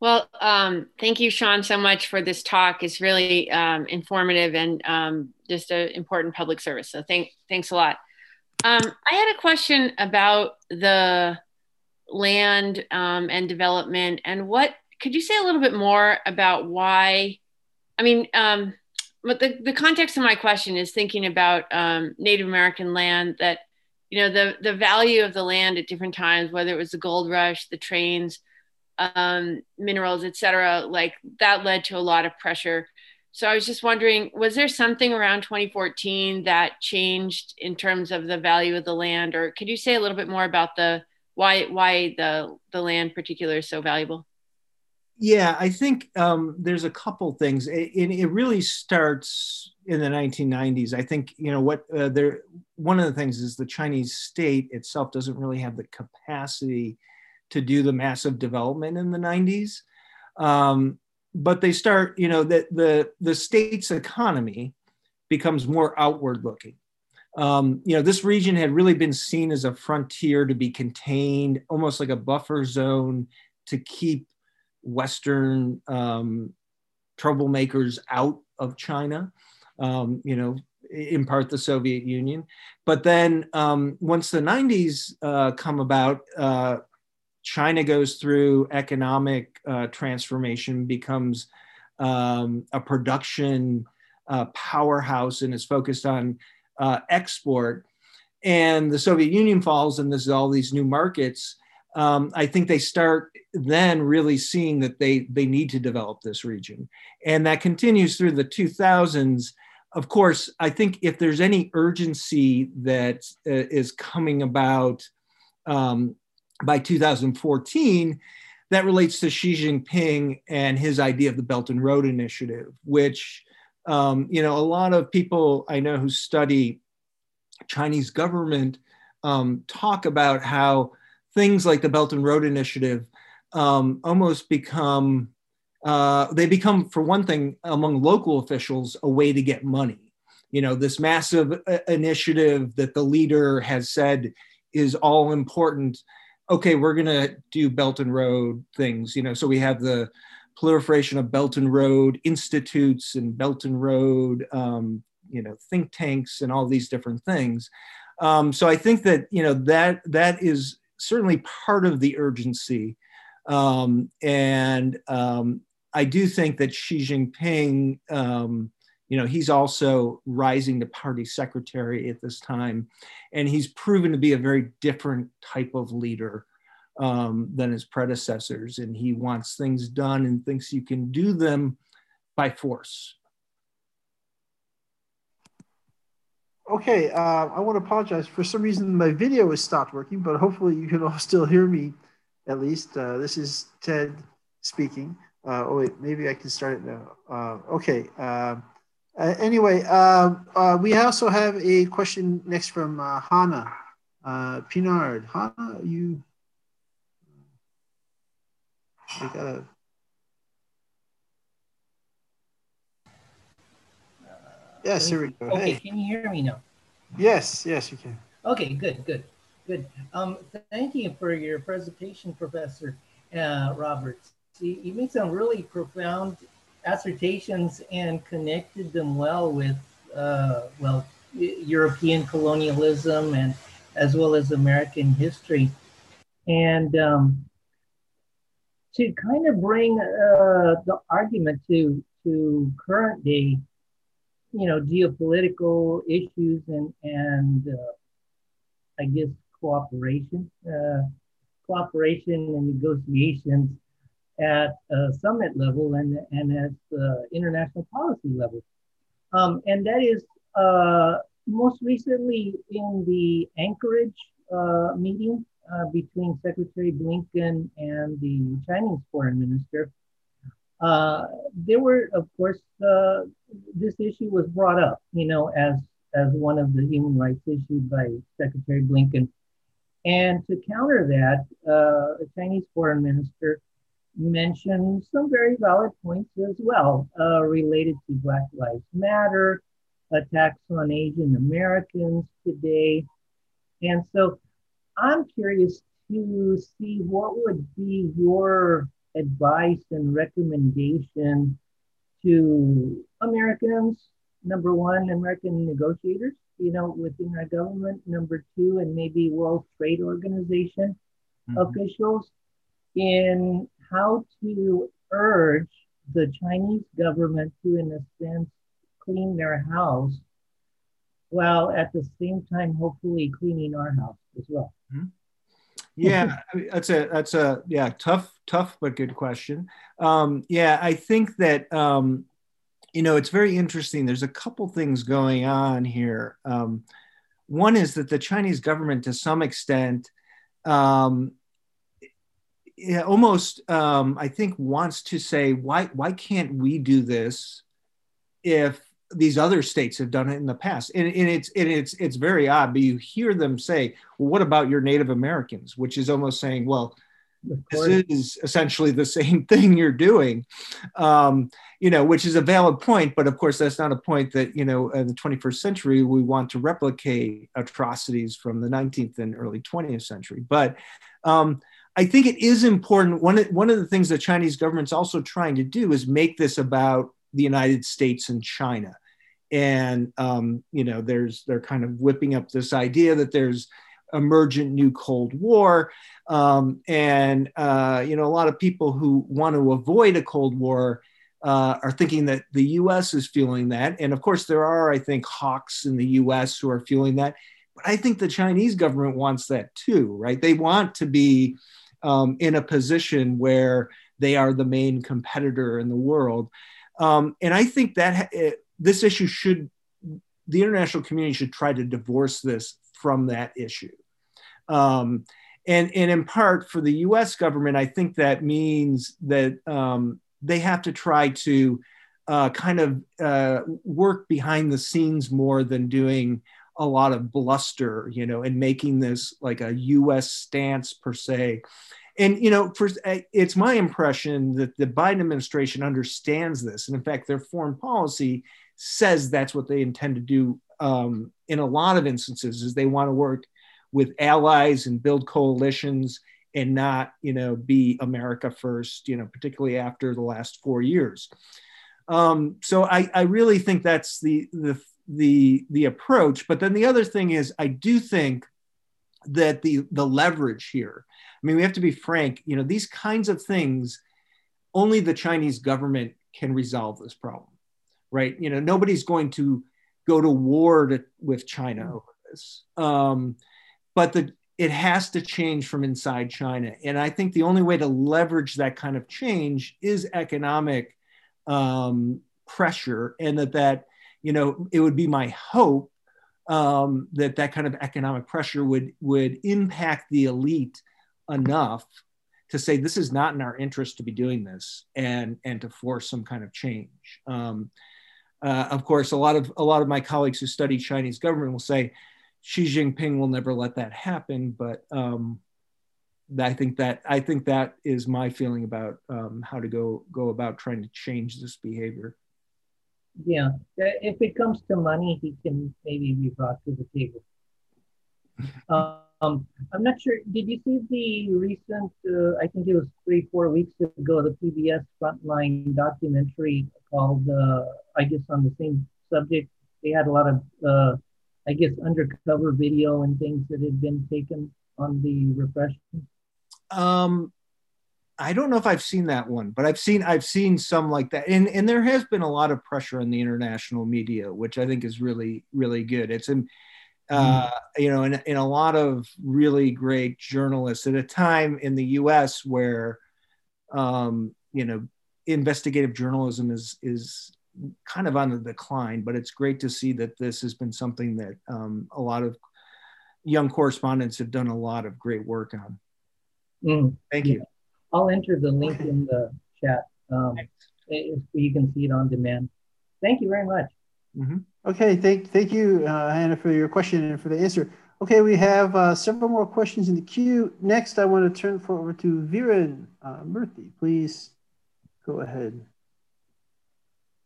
Well, um, thank you, Sean, so much for this talk. It's really um, informative and um, just an important public service. So thank, thanks a lot. Um, I had a question about the land um, and development and what, could you say a little bit more about why, I mean, um, but the, the context of my question is thinking about Native American land that, you know, the, the value of the land at different times, whether it was the gold rush, the trains, um, minerals, et cetera, like that led to a lot of pressure. So I was just wondering, was there something around 2014 that changed in terms of the value of the land, or could you say a little bit more about the why why the the land particular is so valuable? Yeah, I think um, there's a couple things. It, it, really starts in the 1990s. I think you know what uh, there. One of the things is the Chinese state itself doesn't really have the capacity to do the massive development in the 90s. Um, but they start, you know, that the, the state's economy becomes more outward looking. Um, you know, this region had really been seen as a frontier to be contained, almost like a buffer zone to keep Western um, troublemakers out of China. Um, you know, in part the Soviet Union. But then um, once the 90s uh, come about, uh, China goes through economic uh, transformation, becomes um, a production uh, powerhouse, and is focused on uh, export. And the Soviet Union falls, and there's all these new markets. um, I think they start then really seeing that they they need to develop this region, and that continues through the 2000s. Of course, I think if there's any urgency that uh, is coming about um, by 2014, that relates to Xi Jinping and his idea of the Belt and Road Initiative, which um, you know a lot of people I know who study Chinese government um, talk about how things like the Belt and Road Initiative um, almost become, uh, they become, for one thing, among local officials, a way to get money. You know, this massive uh, initiative that the leader has said is all important. Okay, we're going to do Belt and Road things. You know, so we have the proliferation of Belt and Road institutes and Belt and Road, um, you know, think tanks and all these different things. Um, so I think that you know that that is certainly part of the urgency. Um, and um, I do think that Xi Jinping, um, you know, he's also rising to party secretary at this time, and he's proven to be a very different type of leader um, than his predecessors. And he wants things done and thinks you can do them by force. Okay, uh, I want to apologize. For some reason, my video has stopped working, but hopefully you can all still hear me at least. Uh, this is Ted speaking. Uh, oh, wait, maybe I can start it now. Uh, okay. Uh, uh, anyway, we also have a question next from Hannah Pinard. Hannah, you. I gotta Yes, here we go. Okay, hey. can you hear me now? Yes, yes, you can. Okay, good, good, good. Um, thank you for your presentation, Professor uh, Roberts. You, you made some really profound assertions and connected them well with, uh, well, European colonialism and as well as American history. And um, to kind of bring uh, the argument to, to current day you know, geopolitical issues and, and uh, I guess cooperation, uh, cooperation and negotiations at summit level and, and at the international policy level. Um, and that is uh, most recently in the Anchorage uh, meeting uh, between Secretary Blinken and the Chinese foreign minister. Uh, there were, of course, uh, this issue was brought up, you know, as as one of the human rights issues by Secretary Blinken. And to counter that, uh, the Chinese foreign minister mentioned some very valid points as well uh, related to Black Lives Matter, attacks on Asian Americans today. And so I'm curious to see what would be your advice and recommendation to Americans, number one, American negotiators, you know, within our government, number two, and maybe World Trade Organization mm-hmm. officials in how to urge the Chinese government to, in a sense, clean their house while at the same time, hopefully, cleaning our house as well. Mm-hmm. Yeah, that's a that's a yeah tough tough but good question. Um, yeah, I think that um, you know it's very interesting. There's a couple things going on here. Um, one is that the Chinese government, to some extent, um, almost um, I think wants to say why why can't we do this if these other states have done it in the past? And, and, it's and it's it's very odd but you hear them say well what about your native americans? Which is almost saying well this is essentially the same thing you're doing. Um, you know which is a valid point but of course that's not a point that you know in the 21st century we want to replicate atrocities from the 19th and early 20th century. But um, I think it is important. One of, one of the things the Chinese government's also trying to do is make this about the United States and China. And um, you know, there's they're kind of whipping up this idea that there's emergent new Cold War, um, and uh, you know, a lot of people who want to avoid a Cold War uh, are thinking that the U.S. is feeling that, and of course, there are, I think, hawks in the U.S. who are feeling that. But I think the Chinese government wants that too, right? They want to be um, in a position where they are the main competitor in the world. Um, and I think that it, this issue should, the international community should try to divorce this from that issue. Um, and, and in part for the US government, I think that means that um, they have to try to uh, kind of uh, work behind the scenes more than doing a lot of bluster, you know, and making this like a US stance per se. And, you know, for, it's my impression that the Biden administration understands this. And in fact, their foreign policy says that's what they intend to do um, in a lot of instances is they want to work with allies and build coalitions and not, you know, be America first, you know, particularly after the last four years. Um, so I, I really think that's the, the, the, the approach. But then the other thing is, I do think that the, the leverage here, I mean, we have to be frank, you know, these kinds of things, only the Chinese government can resolve this problem, right? You know, nobody's going to go to war to, with China over this. Um, but the, it has to change from inside China. And I think the only way to leverage that kind of change is economic um, pressure, and that that you know it would be my hope um, that that kind of economic pressure would would impact the elite enough to say this is not in our interest to be doing this and and to force some kind of change. Um, uh, of course, a lot of a lot of my colleagues who study Chinese government will say Xi Jinping will never let that happen, but um, I think that I think that is my feeling about um, how to go go about trying to change this behavior. Yeah, if it comes to money, he can maybe be brought to the table. Um, I'm not sure. Did you see the recent? Uh, I think it was three, four weeks ago, the PBS Frontline documentary called, uh, I guess, on the same subject. They had a lot of, uh, I guess, undercover video and things that had been taken on the repression. Um, I don't know if I've seen that one, but I've seen I've seen some like that, and and there has been a lot of pressure on the international media, which I think is really really good. It's in, uh, mm. you know, in, in a lot of really great journalists at a time in the U.S. where, um, you know, investigative journalism is is kind of on the decline. But it's great to see that this has been something that um, a lot of young correspondents have done a lot of great work on. Mm. Thank you. I'll enter the link in the chat um, so you can see it on demand. Thank you very much. Mm-hmm. Okay, thank, thank you, uh, Hannah, for your question and for the answer. Okay, we have uh, several more questions in the queue. Next, I want to turn for over to Viren uh, Murthy. Please go ahead.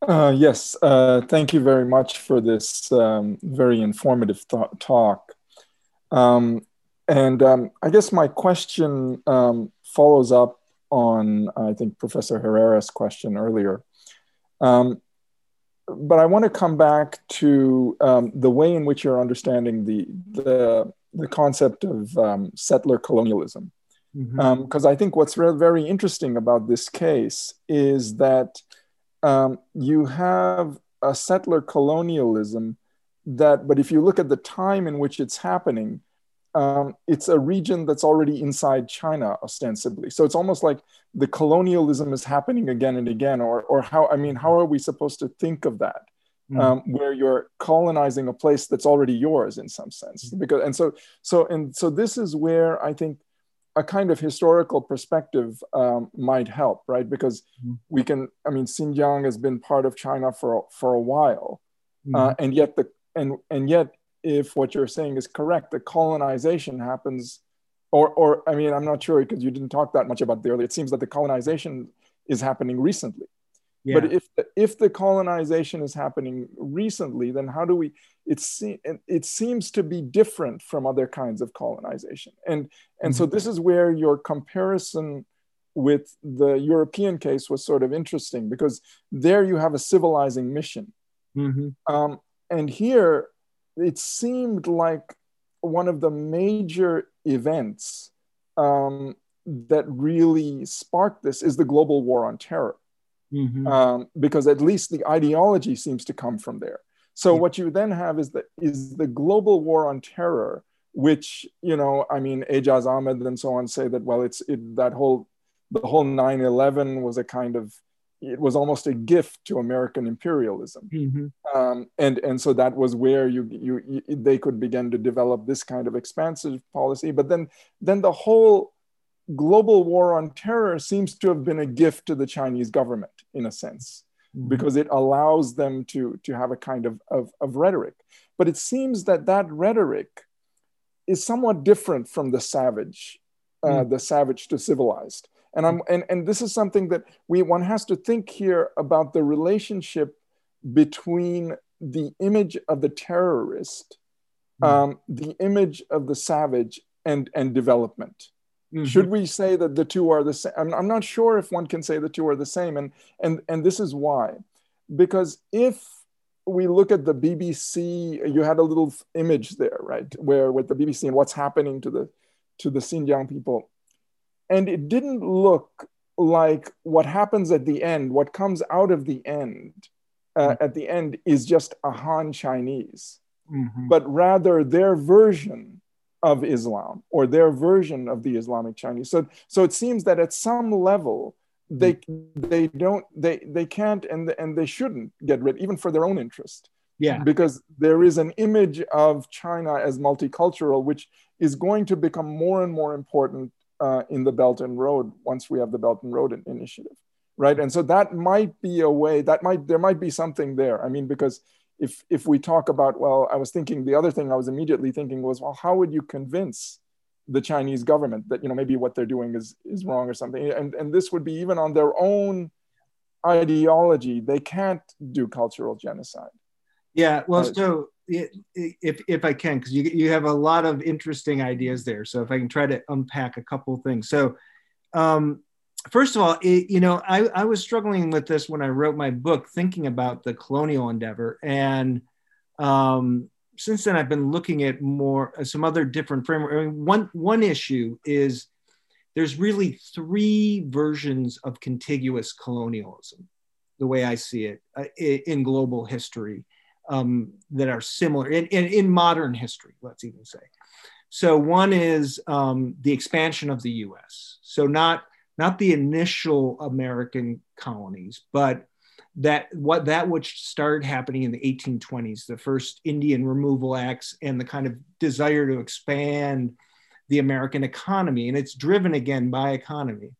Uh, yes, uh, thank you very much for this um, very informative th- talk. Um, and um, I guess my question um, follows up on, I think, Professor Herrera's question earlier. Um, but I want to come back to um, the way in which you're understanding the, the, the concept of um, settler colonialism. Because mm-hmm. I think what's re- very interesting about this case is that you have a settler colonialism that, but if you look at the time in which it's happening, um, it's a region that's already inside China, ostensibly. So it's almost like the colonialism is happening again and again, or, or how, I mean, how are we supposed to think of that? Mm. Um, where you're colonizing a place that's already yours in some sense mm. because and so so and so this is where i think a kind of historical perspective um, might help right because mm. we can i mean xinjiang has been part of china for for a while mm. uh, and yet the and and yet if what you're saying is correct, the colonization happens, or, or I mean, I'm not sure because you didn't talk that much about the early. It seems that the colonization is happening recently. Yeah. But if the, if the colonization is happening recently, then how do we? It it seems to be different from other kinds of colonization, and and mm-hmm. so this is where your comparison with the European case was sort of interesting because there you have a civilizing mission, mm-hmm. um, and here it seemed like one of the major events um, that really sparked this is the global war on terror. Mm-hmm. Um, because at least the ideology seems to come from there. So yeah. what you then have is that is the global war on terror which you know, I mean, Aijaz Ahmad and so on say that well, it's it, that whole the whole 9/11 was a kind of it was almost a gift to American imperialism, mm-hmm. um, and and so that was where you, you, you they could begin to develop this kind of expansive policy. But then then the whole global war on terror seems to have been a gift to the Chinese government in a sense, mm-hmm. because it allows them to to have a kind of, of of rhetoric. But it seems that that rhetoric is somewhat different from the savage, uh, mm-hmm. the savage to civilized and i'm and, and this is something that we one has to think here about the relationship between the image of the terrorist mm. um, the image of the savage and and development mm-hmm. should we say that the two are the same I'm, I'm not sure if one can say the two are the same and and and this is why because if we look at the BBC, you had a little image there, right, where with the BBC and what's happening to the to the Xinjiang people and it didn't look like what happens at the end what comes out of the end uh, mm-hmm. at the end is just a han chinese mm-hmm. but rather their version of islam or their version of the islamic chinese so so it seems that at some level they mm-hmm. they don't they they can't and and they shouldn't get rid even for their own interest yeah because there is an image of china as multicultural which is going to become more and more important uh, in the Belt and Road once we have the Belt and Road initiative, right? And so that might be a way that might there might be something there. I mean, because if if we talk about well, I was thinking the other thing I was immediately thinking was well, how would you convince the Chinese government that you know maybe what they're doing is is wrong or something? And and this would be even on their own ideology, they can't do cultural genocide. Yeah, well, so if if I can, because you you have a lot of interesting ideas there. So if I can try to unpack a couple of things. So, um, first of all, it, you know, I I was struggling with this when I wrote my book, thinking about the colonial endeavor, and um, since then I've been looking at more uh, some other different framework. I mean, one one issue is there's really three versions of contiguous colonialism, the way I see it uh, in global history um, that are similar in, in, in, modern history, let's even say. So one is um, the expansion of the US. So not, not the initial American colonies, but that what that which started happening in the 1820s, the first Indian removal acts and the kind of desire to expand the American economy. And it's driven again by economy.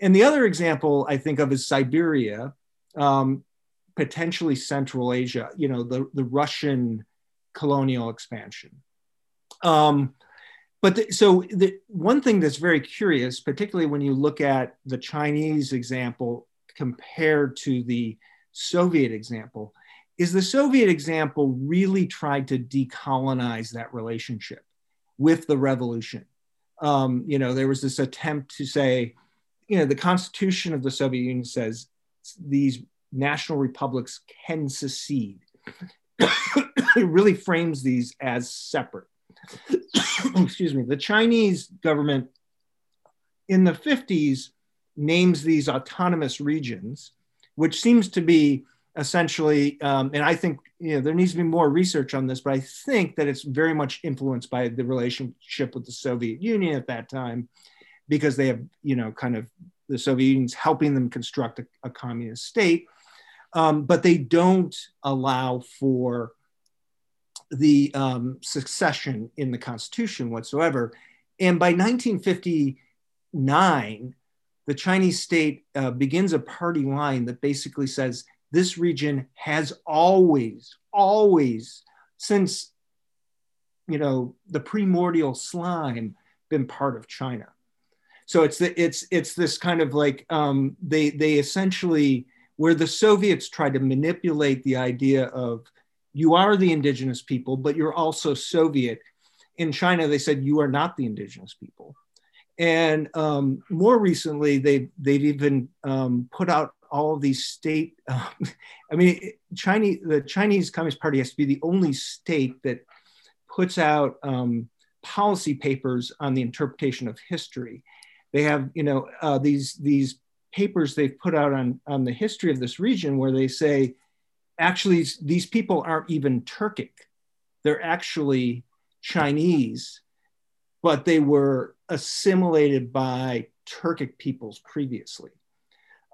And the other example I think of is Siberia. Um, potentially Central Asia, you know, the, the Russian colonial expansion. Um, but the, so the one thing that's very curious, particularly when you look at the Chinese example compared to the Soviet example, is the Soviet example really tried to decolonize that relationship with the revolution. Um, you know, there was this attempt to say, you know, the Constitution of the Soviet Union says these national republics can secede. it really frames these as separate. Excuse me. The Chinese government in the 50s names these autonomous regions, which seems to be essentially, um, and I think you know there needs to be more research on this, but I think that it's very much influenced by the relationship with the Soviet Union at that time, because they have you know kind of the Soviet Union's helping them construct a, a communist state um, but they don't allow for the um, succession in the Constitution whatsoever. And by 1959, the Chinese state uh, begins a party line that basically says this region has always, always, since you know the primordial slime, been part of China. So it's the, it's it's this kind of like um, they they essentially where the Soviets tried to manipulate the idea of you are the indigenous people, but you're also Soviet. In China, they said you are not the indigenous people. And um, more recently, they, they've even um, put out all of these state. Um, I mean, Chinese, the Chinese Communist Party has to be the only state that puts out um, policy papers on the interpretation of history. They have, you know, uh, these these papers they've put out on, on the history of this region where they say, actually, these people aren't even Turkic. They're actually Chinese, but they were assimilated by Turkic peoples previously.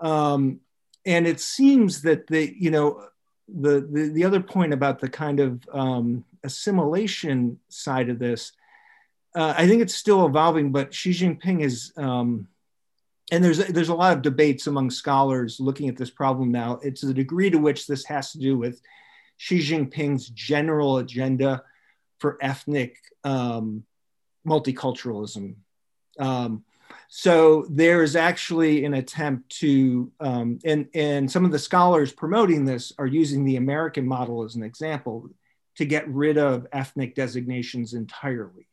Um, and it seems that the, you know, the, the, the other point about the kind of um, assimilation side of this, uh, I think it's still evolving, but Xi Jinping is, um, and there's there's a lot of debates among scholars looking at this problem now. It's the degree to which this has to do with Xi Jinping's general agenda for ethnic um, multiculturalism. Um, so there is actually an attempt to, um, and, and some of the scholars promoting this are using the American model as an example to get rid of ethnic designations entirely.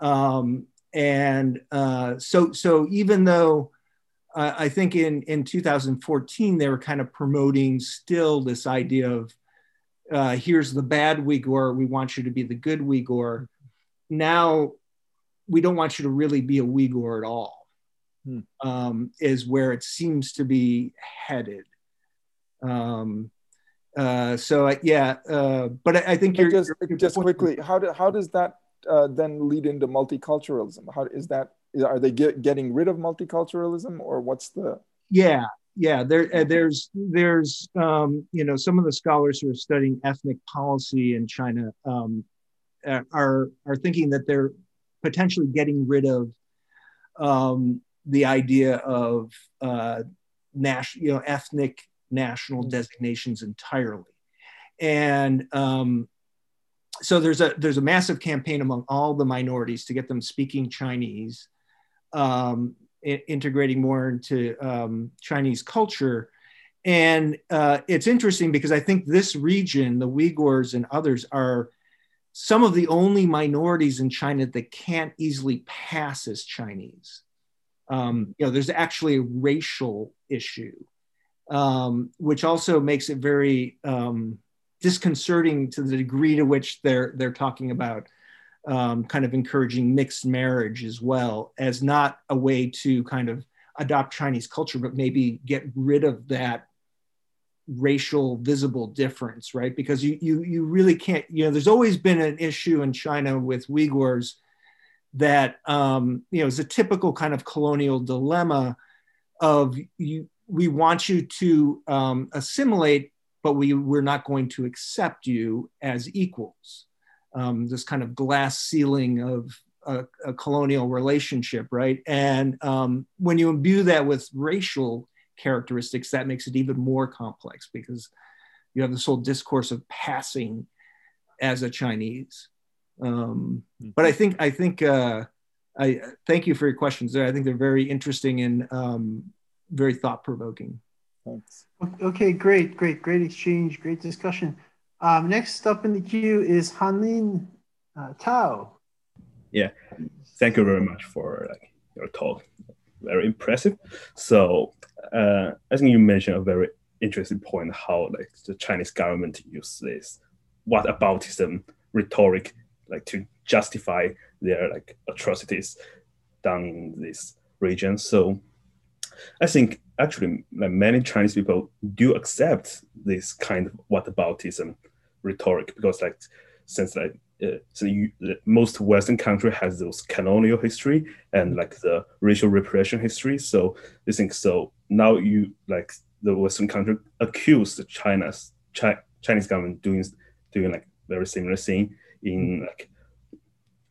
Um, and uh, so, so even though uh, I think in, in 2014, they were kind of promoting still this idea of uh, here's the bad Uyghur, we want you to be the good Uyghur. Now we don't want you to really be a Uyghur at all, hmm. um, is where it seems to be headed. Um, uh, so yeah, uh, but I, I think you're just, you're, just quickly. How do, how does that uh, then lead into multiculturalism? How is that? Are they get, getting rid of multiculturalism, or what's the? Yeah, yeah. There, uh, there's, there's, um, you know, some of the scholars who are studying ethnic policy in China um, are are thinking that they're potentially getting rid of um, the idea of uh, national, you know, ethnic national designations entirely. And um, so there's a there's a massive campaign among all the minorities to get them speaking Chinese, um, I- integrating more into um, Chinese culture. And uh, it's interesting because I think this region, the Uyghurs and others, are some of the only minorities in China that can't easily pass as Chinese. Um, you know, there's actually a racial issue, um, which also makes it very um, disconcerting to the degree to which they're they're talking about um, kind of encouraging mixed marriage as well as not a way to kind of adopt Chinese culture, but maybe get rid of that racial visible difference, right? Because you you you really can't. You know, there's always been an issue in China with Uyghurs that um, you know is a typical kind of colonial dilemma of you. We want you to um, assimilate, but we we're not going to accept you as equals. Um, this kind of glass ceiling of a, a colonial relationship, right? And um, when you imbue that with racial characteristics, that makes it even more complex because you have this whole discourse of passing as a Chinese. Um, hmm. but I think I think uh, I thank you for your questions there. I think they're very interesting and um, very thought provoking. Thanks. Okay, great, great, great exchange, great discussion. Um, next up in the queue is Hanlin uh, Tao. Yeah, thank you very much for like, your talk. Very impressive. So uh, I think you mentioned a very interesting point how like the Chinese government uses this what aboutism rhetoric like to justify their like atrocities down in this region. So I think actually many Chinese people do accept this kind of whataboutism rhetoric because like since like uh, so you, most Western country has those colonial history and like the racial repression history. So they think so now you like the Western country accuse the China's Chi- Chinese government doing doing like very similar thing in like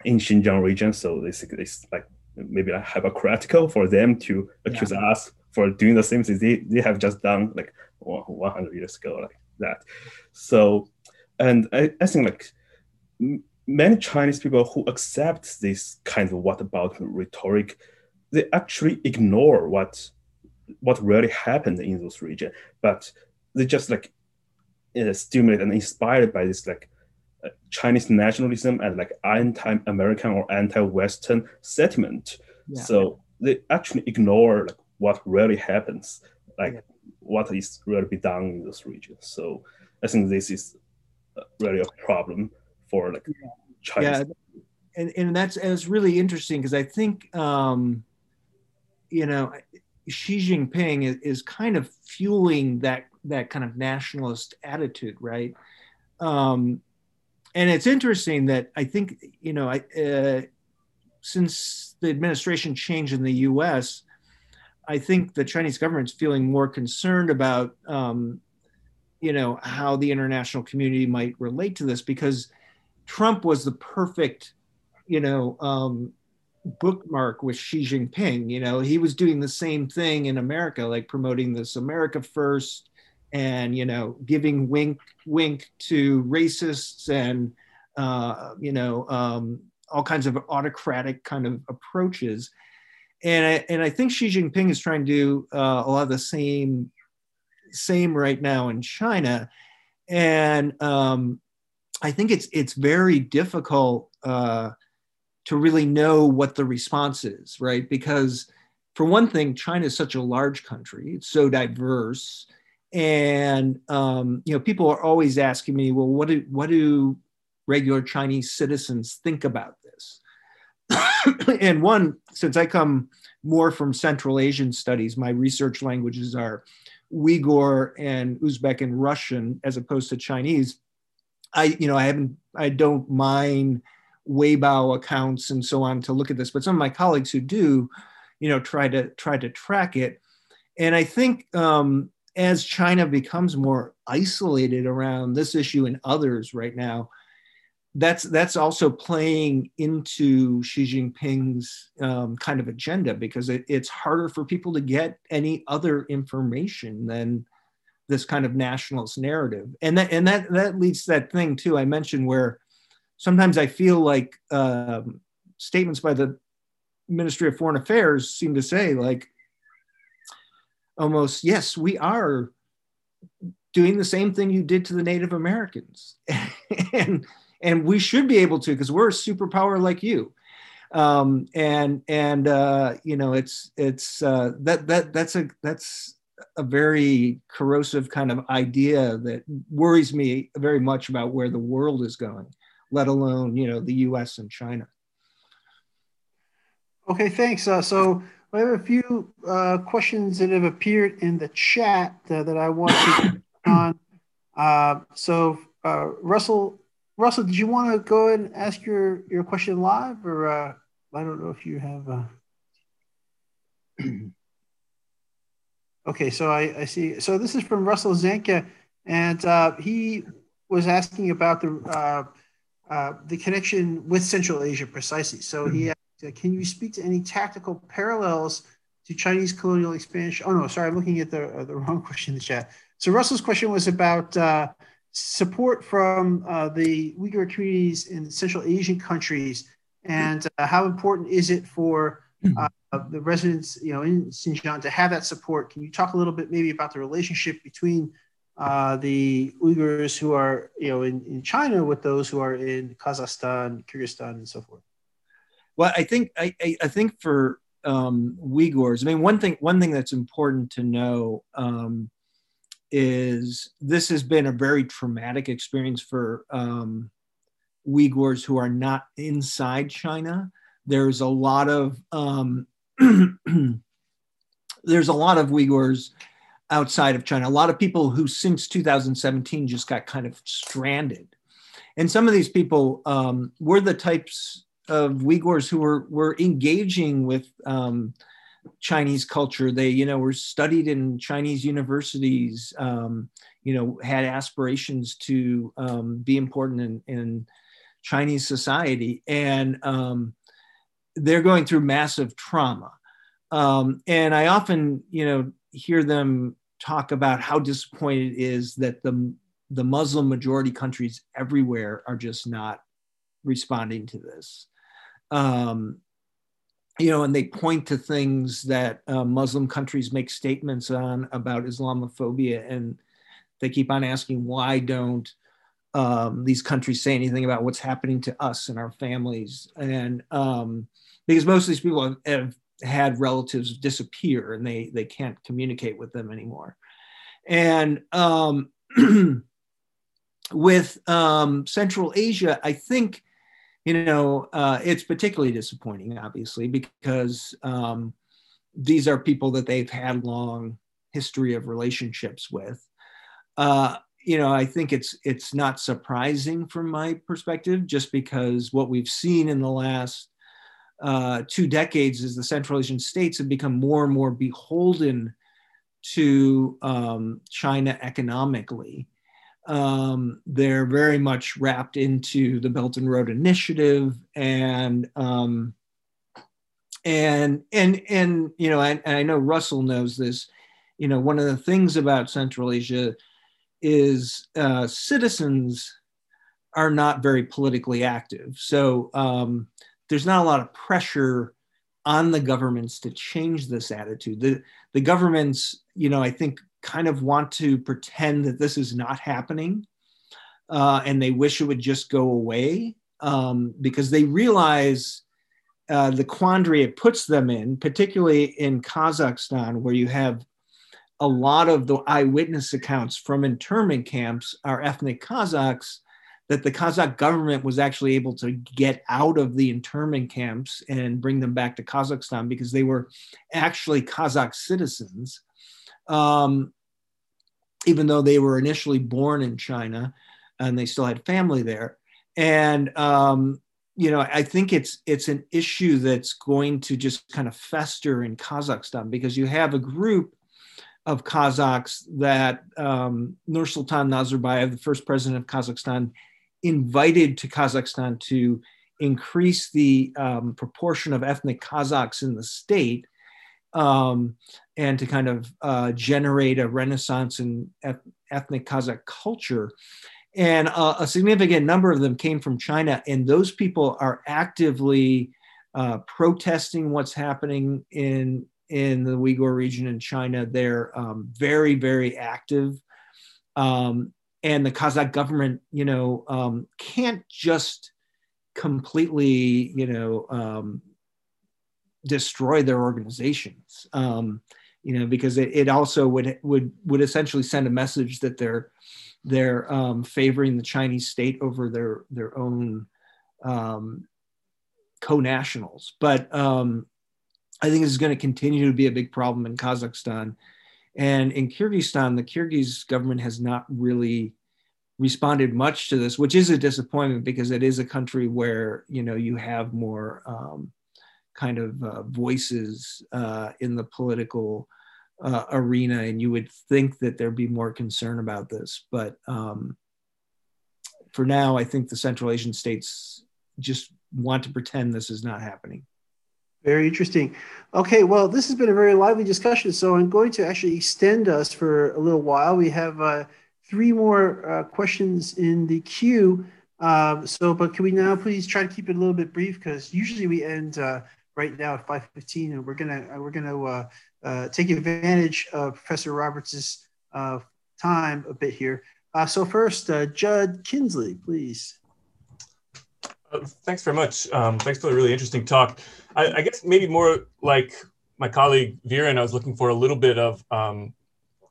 in Xinjiang region. So this is like maybe like hypocritical for them to accuse yeah. us for doing the same thing they, they have just done like 100 years ago like that. So and I, I think like many Chinese people who accept this kind of what about rhetoric, they actually ignore what what really happened in those region but they just like uh, stimulated and inspired by this like uh, Chinese nationalism and like anti-American or anti-Western sentiment. Yeah. So they actually ignore like what really happens, like yeah. what is really be done in those regions. So I think this is uh, really a problem for like yeah. Chinese. Yeah, and and that's and it's really interesting because I think um, you know Xi Jinping is, is kind of fueling that that kind of nationalist attitude, right? Um, and it's interesting that I think you know, I, uh, since the administration changed in the U.S., I think the Chinese government's feeling more concerned about, um, you know, how the international community might relate to this because Trump was the perfect, you know, um, bookmark with Xi Jinping. You know, he was doing the same thing in America, like promoting this America first and you know giving wink wink to racists and uh, you know um, all kinds of autocratic kind of approaches and I, and I think Xi Jinping is trying to do uh, a lot of the same same right now in China. And um, I think it's it's very difficult uh, to really know what the response is right? Because for one thing China is such a large country. It's so diverse. And um, you know people are always asking me well what do what do regular chinese citizens think about this and one since i come more from central asian studies my research languages are uyghur and uzbek and russian as opposed to chinese. I you know i haven't i don't mind weibo accounts and so on to look at this but some of my colleagues who do you know try to try to track it. And i think um, as China becomes more isolated around this issue and others right now, that's that's also playing into Xi Jinping's um, kind of agenda because it, it's harder for people to get any other information than this kind of nationalist narrative, and that and that that leads to that thing too I mentioned where sometimes I feel like um, statements by the Ministry of Foreign Affairs seem to say like almost yes we are doing the same thing you did to the native americans. And and we should be able to because we're a superpower like you. Um, and and uh, you know it's it's uh, that that that's a that's a very corrosive kind of idea that worries me very much about where the world is going let alone you know the us and china. Okay thanks. Uh, so I have a few uh, questions that have appeared in the chat uh, that I want to on. Uh, so, uh, Russell, Russell, did you want to go and ask your, your question live, or uh, I don't know if you have. Uh, okay, so I, I see. So this is from Russell Zanca, and he was asking about the the connection with Central Asia precisely. So he uh, can you speak to any tactical parallels to Chinese colonial expansion? Oh no, sorry, I'm looking at the uh, the wrong question in the chat. So Russell's question was about uh, support from uh, the Uyghur communities in Central Asian countries, and uh, how important is it for uh, the residents, you know, in Xinjiang to have that support? Can you talk a little bit maybe about the relationship between the Uyghurs who are, you know, in, in China with those who are in Kazakhstan, Kyrgyzstan, and so forth? Well, I think I, I think for um, Uyghurs, I mean, one thing one thing that's important to know um, is this has been a very traumatic experience for um, Uyghurs who are not inside China. There's a lot of um, there's a lot of Uyghurs outside of China. A lot of people who since 2017 just got kind of stranded, and some of these people um, were the types of Uyghurs who were were engaging with um, Chinese culture. They, you know, were studied in Chinese universities. Um, you know, had aspirations to um, be important in, in, Chinese society, and um, they're going through massive trauma. Um, and I often, you know, hear them talk about how disappointed it is that the the Muslim majority countries everywhere are just not responding to this um, you know, and they point to things that uh, Muslim countries make statements on about Islamophobia, and they keep on asking why don't um, these countries say anything about what's happening to us and our families, and um, because most of these people have, have, had relatives disappear and they they can't communicate with them anymore, and um, with um, Central Asia, I think you know, uh, it's particularly disappointing, obviously, because um, these are people that they've had long history of relationships with. Uh, you know, I think it's it's not surprising from my perspective, just because what we've seen in the last uh, two decades is the Central Asian states have become more and more beholden to um, China economically. Um, they're very much wrapped into the Belt and Road Initiative, and um, and and and you know, and, and I know Russell knows this. You know, one of the things about Central Asia is uh, citizens are not very politically active. So um, there's not a lot of pressure on the governments to change this attitude. The, the governments, you know, I think kind of want to pretend that this is not happening uh, and they wish it would just go away um, because they realize uh, the quandary it puts them in, particularly in Kazakhstan, where you have a lot of the eyewitness accounts from internment camps are ethnic Kazakhs that the Kazakh government was actually able to get out of the internment camps and bring them back to Kazakhstan because they were actually Kazakh citizens, um, even though they were initially born in China and they still had family there. And um, you know, I think it's it's an issue that's going to just kind of fester in Kazakhstan because you have a group of Kazakhs that um, Nursultan Nazarbayev, the first president of Kazakhstan, invited to Kazakhstan to increase the um, proportion of ethnic Kazakhs in the state um, and to kind of uh, generate a renaissance in eth- ethnic Kazakh culture. And uh, a significant number of them came from China, and those people are actively uh, protesting what's happening in in the Uyghur region in China. They're um, very, very active. Um, and the Kazakh government, you know, um, can't just completely, you know, um, destroy their organizations, um, you know, because it, it, also would would would essentially send a message that they're they're um, favoring the Chinese state over their their own co-nationals. But um, I think this is going to continue to be a big problem in Kazakhstan. And in Kyrgyzstan, the Kyrgyz government has not really responded much to this, which is a disappointment because it is a country where you know you have more um, kind of uh, voices uh, in the political uh, arena, and you would think that there'd be more concern about this. But um, for now, I think the Central Asian states just want to pretend this is not happening. Very interesting. Okay, well, this has been a very lively discussion. So I'm going to actually extend us for a little while. We have uh, three more uh, questions in the queue. Um, so, but can we now please try to keep it a little bit brief because usually we end uh, right now at 5:15, and we're gonna uh, we're gonna uh, uh, take advantage of Professor Roberts' time a bit here. so first, Judd Kinzley, please. Uh, thanks very much. Um, thanks for the really interesting talk. I, I, guess maybe more like my colleague and I was looking for a little bit of um,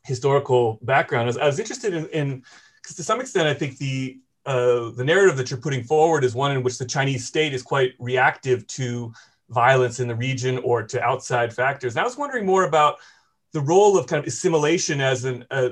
historical background. I was, I was interested in, because to some extent, I think the uh, the narrative that you're putting forward is one in which the Chinese state is quite reactive to violence in the region or to outside factors. And I was wondering more about the role of kind of assimilation as an, uh,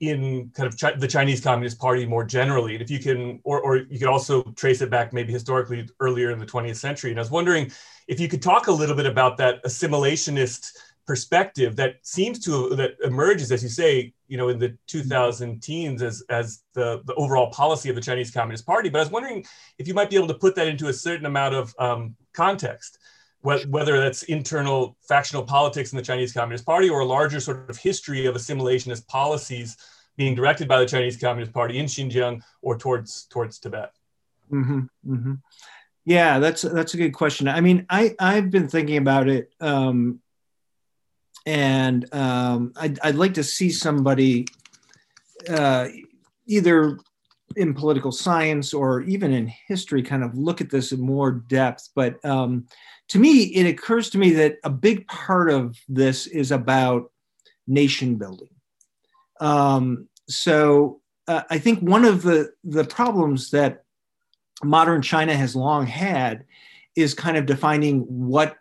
in kind of Ch- the Chinese Communist Party more generally. And if you can, or, or you could also trace it back maybe historically earlier in the 20th century. And I was wondering if you could talk a little bit about that assimilationist perspective that seems to that emerges, as you say, you know, in the 2000 teens as as the the overall policy of the Chinese Communist Party. But I was wondering if you might be able to put that into a certain amount of um, context whether that's internal factional politics in the Chinese Communist Party or a larger sort of history of assimilationist policies being directed by the Chinese Communist Party in Xinjiang or towards towards Tibet. Mm-hmm, mm-hmm. Yeah, that's that's a good question. I mean, I I've been thinking about it, um, and um, I'd, I'd like to see somebody uh, either in political science or even in history kind of look at this in more depth. But um, to me, it occurs to me that a big part of this is about nation building. Um, so uh, I think one of the, the problems that modern China has long had is kind of defining what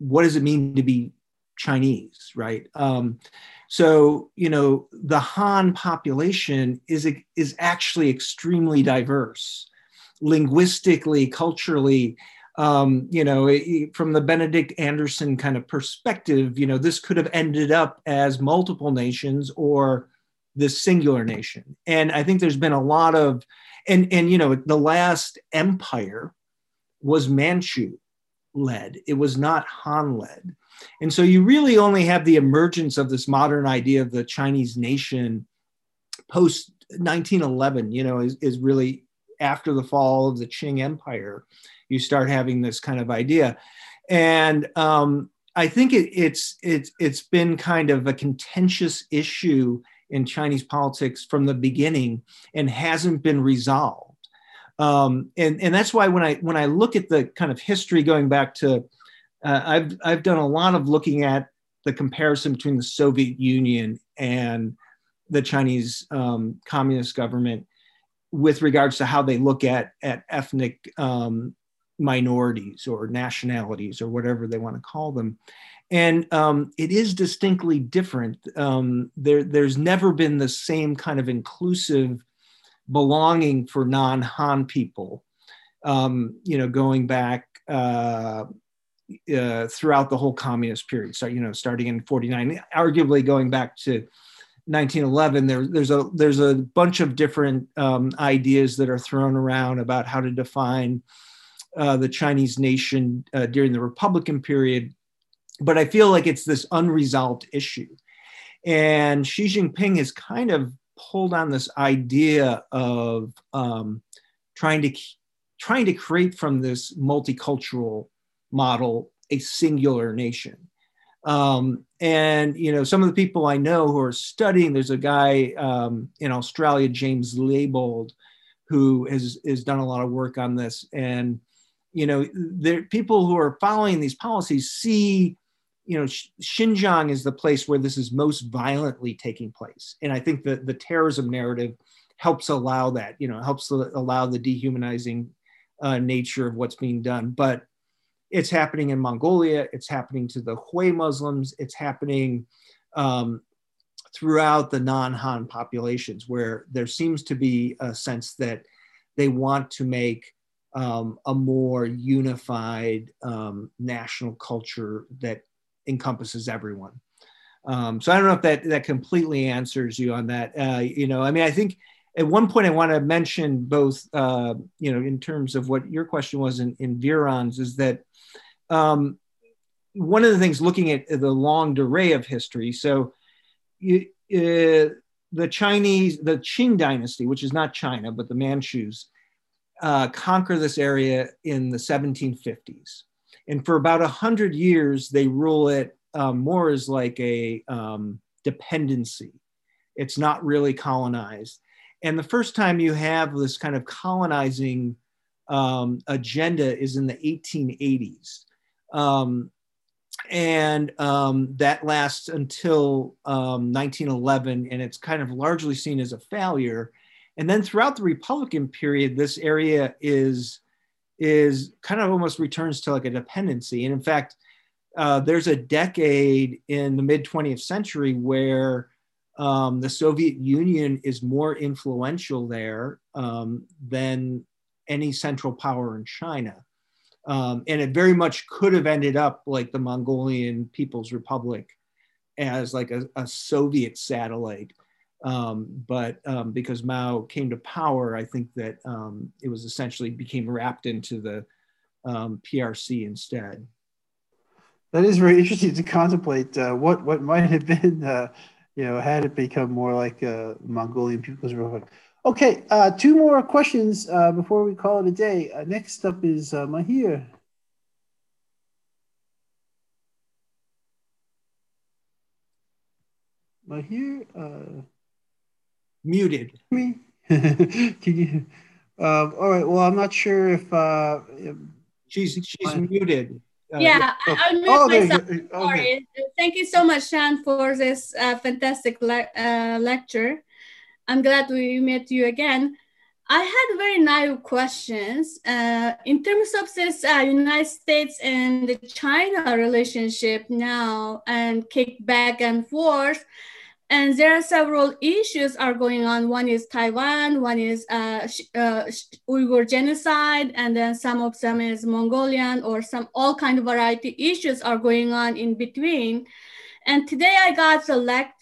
what does it mean to be Chinese, right? Um, so you know the Han population is is actually extremely diverse, linguistically, culturally. Um, you know, from the Benedict Anderson kind of perspective, you know, this could have ended up as multiple nations or this singular nation. And I think there's been a lot of, and and you know, the last empire was Manchu led. It was not Han led. And so you really only have the emergence of this modern idea of the Chinese nation post 1911, you know, is, is really after the fall of the Qing Empire. You start having this kind of idea. And um, I think it, it's, it's, it's been kind of a contentious issue in Chinese politics from the beginning and hasn't been resolved. Um, and, and that's why when I when I look at the kind of history going back to uh, I've I've done a lot of looking at the comparison between the Soviet Union and the Chinese um, Communist government with regards to how they look at at ethnic um, minorities or nationalities or whatever they want to call them. And um, it is distinctly different. Um, there, there's never been the same kind of inclusive belonging for non-Han people. Um, you know, going back uh, uh, throughout the whole communist period. So you know, starting in '49, arguably going back to 1911. There, there's a there's a bunch of different um, ideas that are thrown around about how to define uh, the Chinese nation uh, during the Republican period. But I feel like it's this unresolved issue, and Xi Jinping has kind of pulled on this idea of um, trying to trying to create from this multicultural model a singular nation. Um, and you know, some of the people I know who are studying, there's a guy um, in Australia, James Leibold, who has has done a lot of work on this. And you know, there people who are following these policies see, you know, Xinjiang is the place where this is most violently taking place. And I think that the terrorism narrative helps allow that. You know, helps allow the dehumanizing uh, nature of what's being done. But it's happening in Mongolia. It's happening to the Hui Muslims. It's happening um, throughout the non-Han populations, where there seems to be a sense that they want to make um, a more unified um, national culture that encompasses everyone. Um, so I don't know if that that completely answers you on that. Uh, you know, I mean, I think at one point I want to mention both, uh, you know, in terms of what your question was in, in Viron's, is that um, one of the things looking at the longue durée of history, so uh, the Chinese, the Qing dynasty, which is not China, but the Manchus, uh, conquer this area in the 1750s. And for about 100 years, they rule it um, more as like a um, dependency. It's not really colonized. And the first time you have this kind of colonizing um, agenda is in the 1880s. Um, and um, that lasts until 1911, um, and it's kind of largely seen as a failure. And then throughout the Republican period, this area is is kind of almost returns to like a dependency. And in fact, uh, there's a decade in the mid 20th century where um, the Soviet Union is more influential there um, than any central power in China. Um, and it very much could have ended up like the Mongolian People's Republic as like a, a Soviet satellite. Um, but um, because Mao came to power, I think that um, it was essentially became wrapped into the PRC instead. That is very interesting to contemplate uh, what what might have been, uh, you know, had it become more like a Mongolian People's Republic. Okay, uh, two more questions uh, before we call it a day. Uh, next up is uh, Mahir. Mahir? Uh, Muted. Me? Can you? Uh, all right. Well, I'm not sure if. Uh, she's she's muted. Uh, yeah, oh. I, will mute oh, myself. Okay. Sorry. Thank you so much, Sean, for this uh, fantastic le uh, lecture. I'm glad we met you again. I had very naive questions uh, in terms of this uh, United States and the China relationship now and kick back and forth. And there are several issues are going on. One is Taiwan, one is uh, uh, Uyghur genocide, and then some of them is Mongolian or some all kind of variety issues are going on in between. And today I got the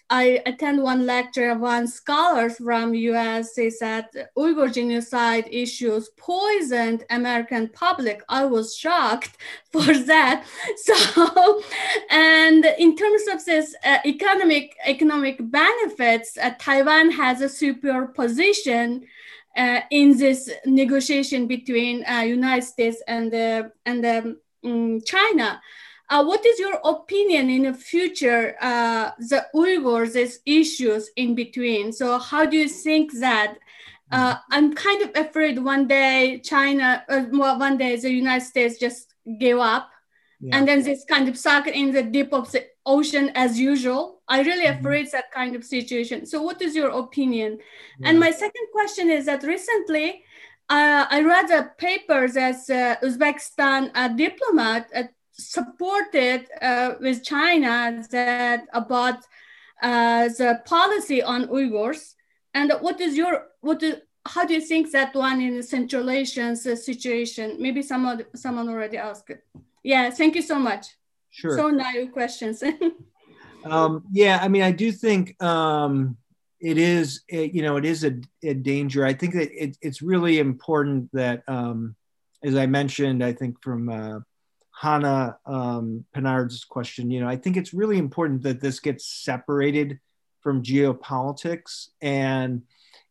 I attend one lecture of one scholar from US says that Uyghur genocide issues poisoned American public. I was shocked for that. So, and in terms of this uh, economic economic benefits, uh, Taiwan has a superior position uh, in this negotiation between uh, United States and and um, China. Uh, what is your opinion in the future, uh, the Uyghurs, these issues in between? So how do you think that? Uh, mm-hmm. I'm kind of afraid one day China, uh, well, one day the United States just gave up, yeah. and then this kind of suck in the deep of the ocean as usual. I really mm-hmm. afraid that kind of situation. So what is your opinion? Yeah. And my second question is that recently. Uh, I read a paper that uh, Uzbekistan a diplomat supported uh, with China that about uh, the policy on Uyghurs. And what is your what? Is, how do you think that one in the Central Asian situation? Maybe someone someone already asked it. Yeah, thank you so much. Sure. So naive questions. um, yeah, I mean, I do think um, it is. It, you know, it is a, a danger. I think that it, it's really important that, um, as I mentioned, I think from uh, Hannah um, question, you know, I think it's really important that this gets separated from geopolitics and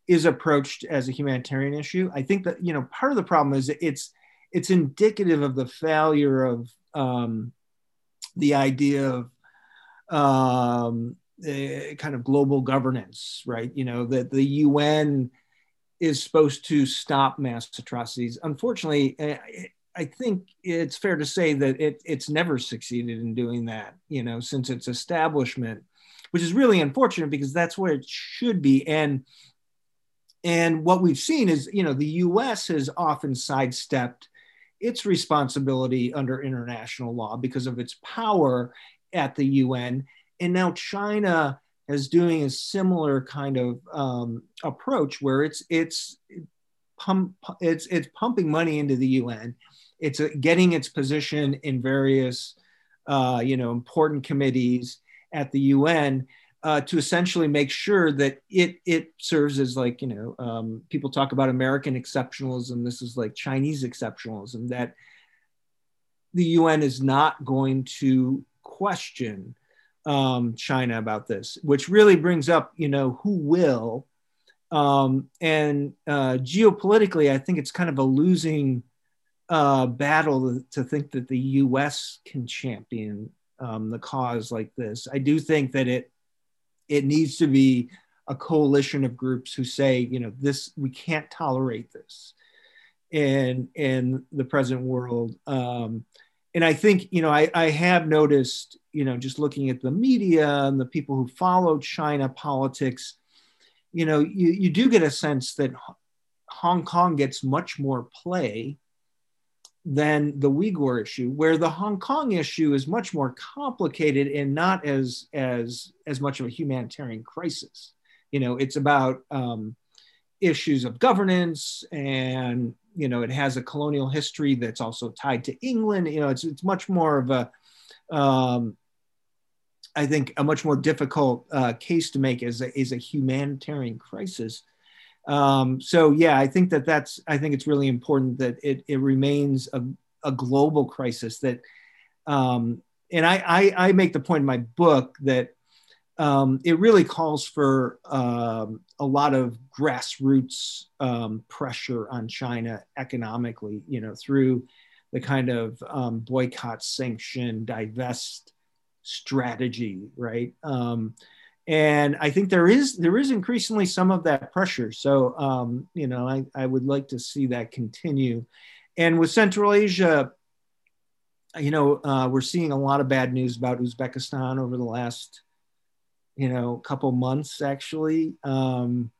is approached as a humanitarian issue. I think that you know part of the problem is it's it's indicative of the failure of um, the idea of um, kind of global governance, right? You know that the UN is supposed to stop mass atrocities. Unfortunately, eh, I think it's fair to say that it, it's never succeeded in doing that, you know, since its establishment, which is really unfortunate because that's where it should be. And and what we've seen is, you know, the U.S. has often sidestepped its responsibility under international law because of its power at the UN, and now China is doing a similar kind of um, approach where it's it's pump it's it's pumping money into the UN it's getting its position in various, uh, you know, important committees at the UN uh, to essentially make sure that it it serves as like you know um, people talk about American exceptionalism. This is like Chinese exceptionalism that the UN is not going to question um, China about this, which really brings up you know who will. Um, and uh, geopolitically, I think it's kind of a losing uh, battle to think that the U.S. can champion um, the cause like this. I do think that it it needs to be a coalition of groups who say, you know, this we can't tolerate this in in the present world. Um, and I think, you know, I, I have noticed, you know, just looking at the media and the people who follow China politics, you know, you, you do get a sense that Hong Kong gets much more play than the Uyghur issue, where the Hong Kong issue is much more complicated and not as as as much of a humanitarian crisis. You know, it's about um, issues of governance, and you know, it has a colonial history that's also tied to England. You know, it's it's much more of a um, I think a much more difficult uh, case to make as a, as a humanitarian crisis um, so yeah, I think that that's I think it's really important that it, it remains a, a global crisis that um, and I, I, I make the point in my book that um, it really calls for um, a lot of grassroots um, pressure on China economically, you know, through the kind of um, boycott, sanction, divest strategy, right? And I think there is there is increasingly some of that pressure. So um, you know, I, I would like to see that continue. And with Central Asia, you know, uh, we're seeing a lot of bad news about Uzbekistan over the last you know couple months actually. Um,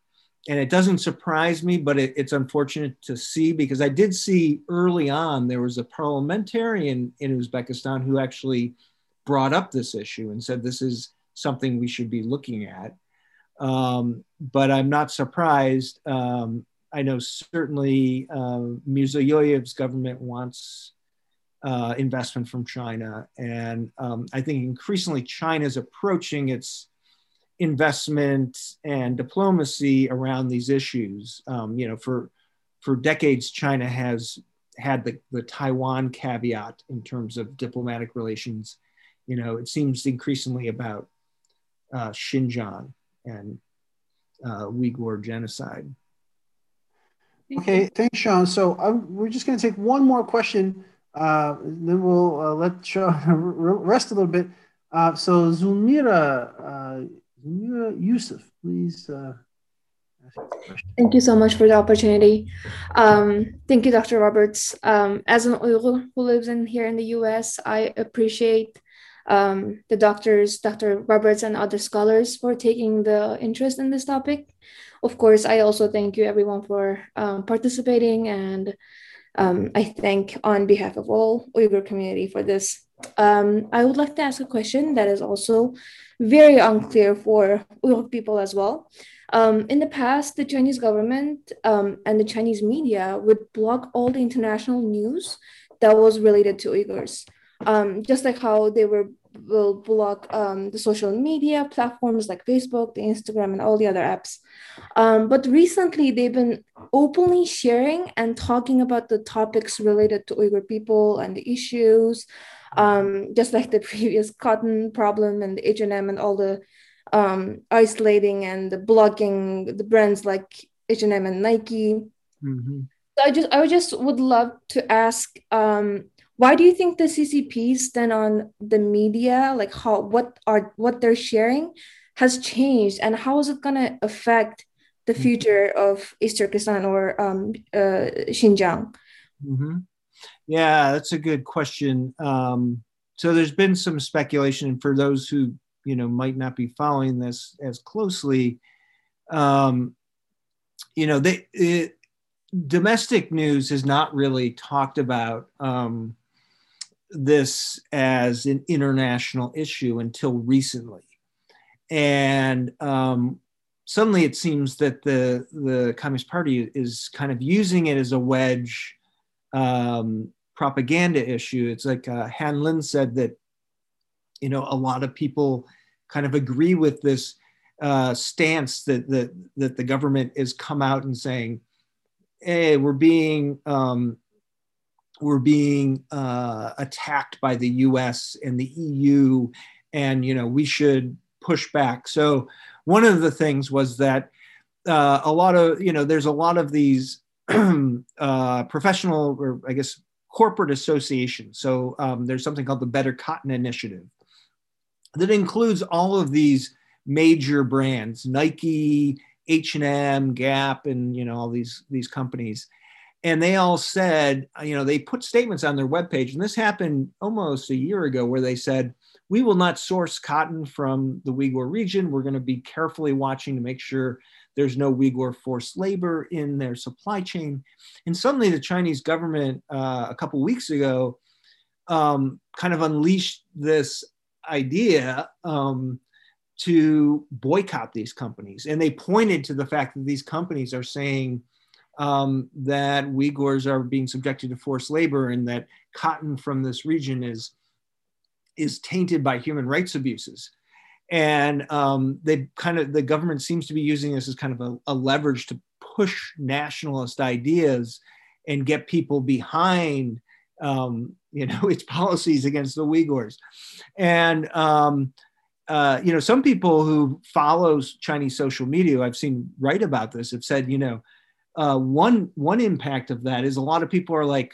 and it doesn't surprise me, but it, it's unfortunate to see because I did see early on there was a parliamentarian in Uzbekistan who actually brought up this issue and said this is something we should be looking at. Um, but I'm not surprised. Um, I know certainly uh, government wants uh, investment from China. And um, I think increasingly China is approaching its investment and diplomacy around these issues. Um, you know, for for decades, China has had the, the Taiwan caveat in terms of diplomatic relations. You know, it seems increasingly about uh, Xinjiang and uh, Uyghur genocide. Okay, thanks, Sean. So um, we're just going to take one more question, uh, then we'll uh, let Sean rest a little bit. Uh, so Zulmira, uh, Zulmira Yusuf, please. Uh, thank you so much for the opportunity. Um, thank you, Dr. Roberts. Um, as an Uyghur who lives in here in the U.S., I appreciate um, the doctors, Dr. Roberts, and other scholars for taking the interest in this topic. Of course, I also thank you everyone for um, participating, and um, I thank on behalf of all Uyghur community for this. Um, I would like to ask a question that is also very unclear for Uyghur people as well. Um, in the past, the Chinese government um, and the Chinese media would block all the international news that was related to Uyghurs um, just like how they were will block um, the social media platforms like Facebook, the Instagram, and all the other apps. Um, but recently, they've been openly sharing and talking about the topics related to Uyghur people and the issues, um, just like the previous cotton problem and the H&M and all the um, isolating and the blocking the brands like H&M and Nike. Mm-hmm. So I just I just would love to ask um, why do you think the ccps then on the media like how what are what they're sharing has changed and how is it going to affect the mm-hmm. future of east turkestan or um, uh, xinjiang mm-hmm. yeah that's a good question um, so there's been some speculation for those who you know might not be following this as closely um, you know they it, domestic news has not really talked about um, this as an international issue until recently. And um, suddenly it seems that the, the Communist Party is kind of using it as a wedge um, propaganda issue. It's like uh, Han Lin said that, you know, a lot of people kind of agree with this uh, stance that, that, that the government is come out and saying, hey, we're being um, were being uh, attacked by the U.S. and the EU, and you know we should push back. So one of the things was that uh, a lot of you know there's a lot of these uh, professional or I guess corporate associations. So um, there's something called the Better Cotton Initiative that includes all of these major brands, Nike, H&M, Gap, and you know all these these companies and they all said, you know, they put statements on their webpage, and this happened almost a year ago, where they said, we will not source cotton from the Uyghur region. We're going to be carefully watching to make sure there's no Uyghur forced labor in their supply chain. And suddenly, the Chinese government, uh, a couple weeks ago, um, kind of unleashed this idea um, to boycott these companies. And they pointed to the fact that these companies are saying, um, that Uyghurs are being subjected to forced labor and that cotton from this region is, is tainted by human rights abuses. And um, they kind of, the government seems to be using this as kind of a, a leverage to push nationalist ideas and get people behind um, you know its policies against the Uyghurs, and um, uh, you know some people who follow Chinese social media I've seen write about this have said you know uh, one one impact of that is a lot of people are like,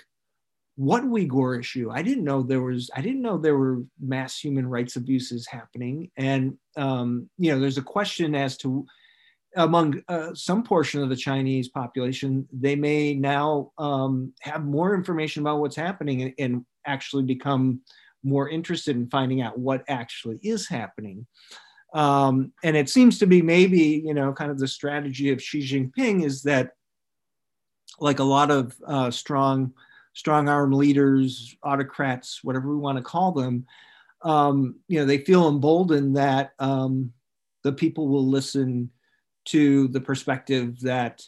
"What Uyghur issue? I didn't know there was. I didn't know there were mass human rights abuses happening." And um, you know, there's a question as to among uh, some portion of the Chinese population, they may now um, have more information about what's happening and, and, actually become more interested in finding out what actually is happening. Um, and it seems to be maybe, you know, kind of the strategy of Xi Jinping is that, like a lot of uh, strong, strong arm leaders, autocrats, whatever we want to call them, um, you know, they feel emboldened that um, the people will listen to the perspective that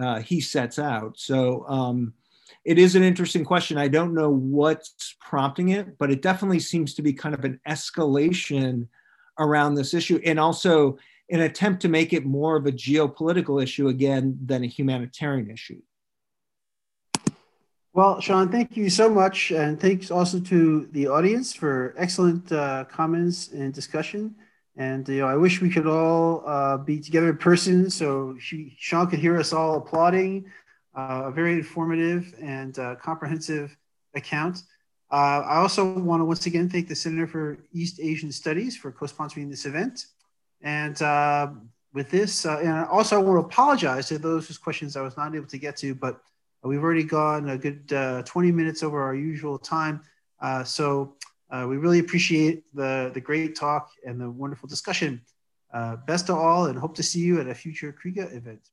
uh, he sets out. So um, it is an interesting question. I don't know what's prompting it, but it definitely seems to be kind of an escalation around this issue and also an attempt to make it more of a geopolitical issue again than a humanitarian issue. Well, Sean, thank you so much. And thanks also to the audience for excellent uh, comments and discussion. And you know, I wish we could all uh, be together in person so she, Sean could hear us all applauding. Uh, a very informative and uh, comprehensive account. Uh, I also want to once again thank the Center for East Asian Studies for co-sponsoring this event. And uh, with this, uh, and also I want to apologize to those whose questions I was not able to get to, but we've already gone a good uh, 20 minutes over our usual time. Uh, so uh, we really appreciate the, the great talk and the wonderful discussion. best of all, and hope to see you at a future CREECA event.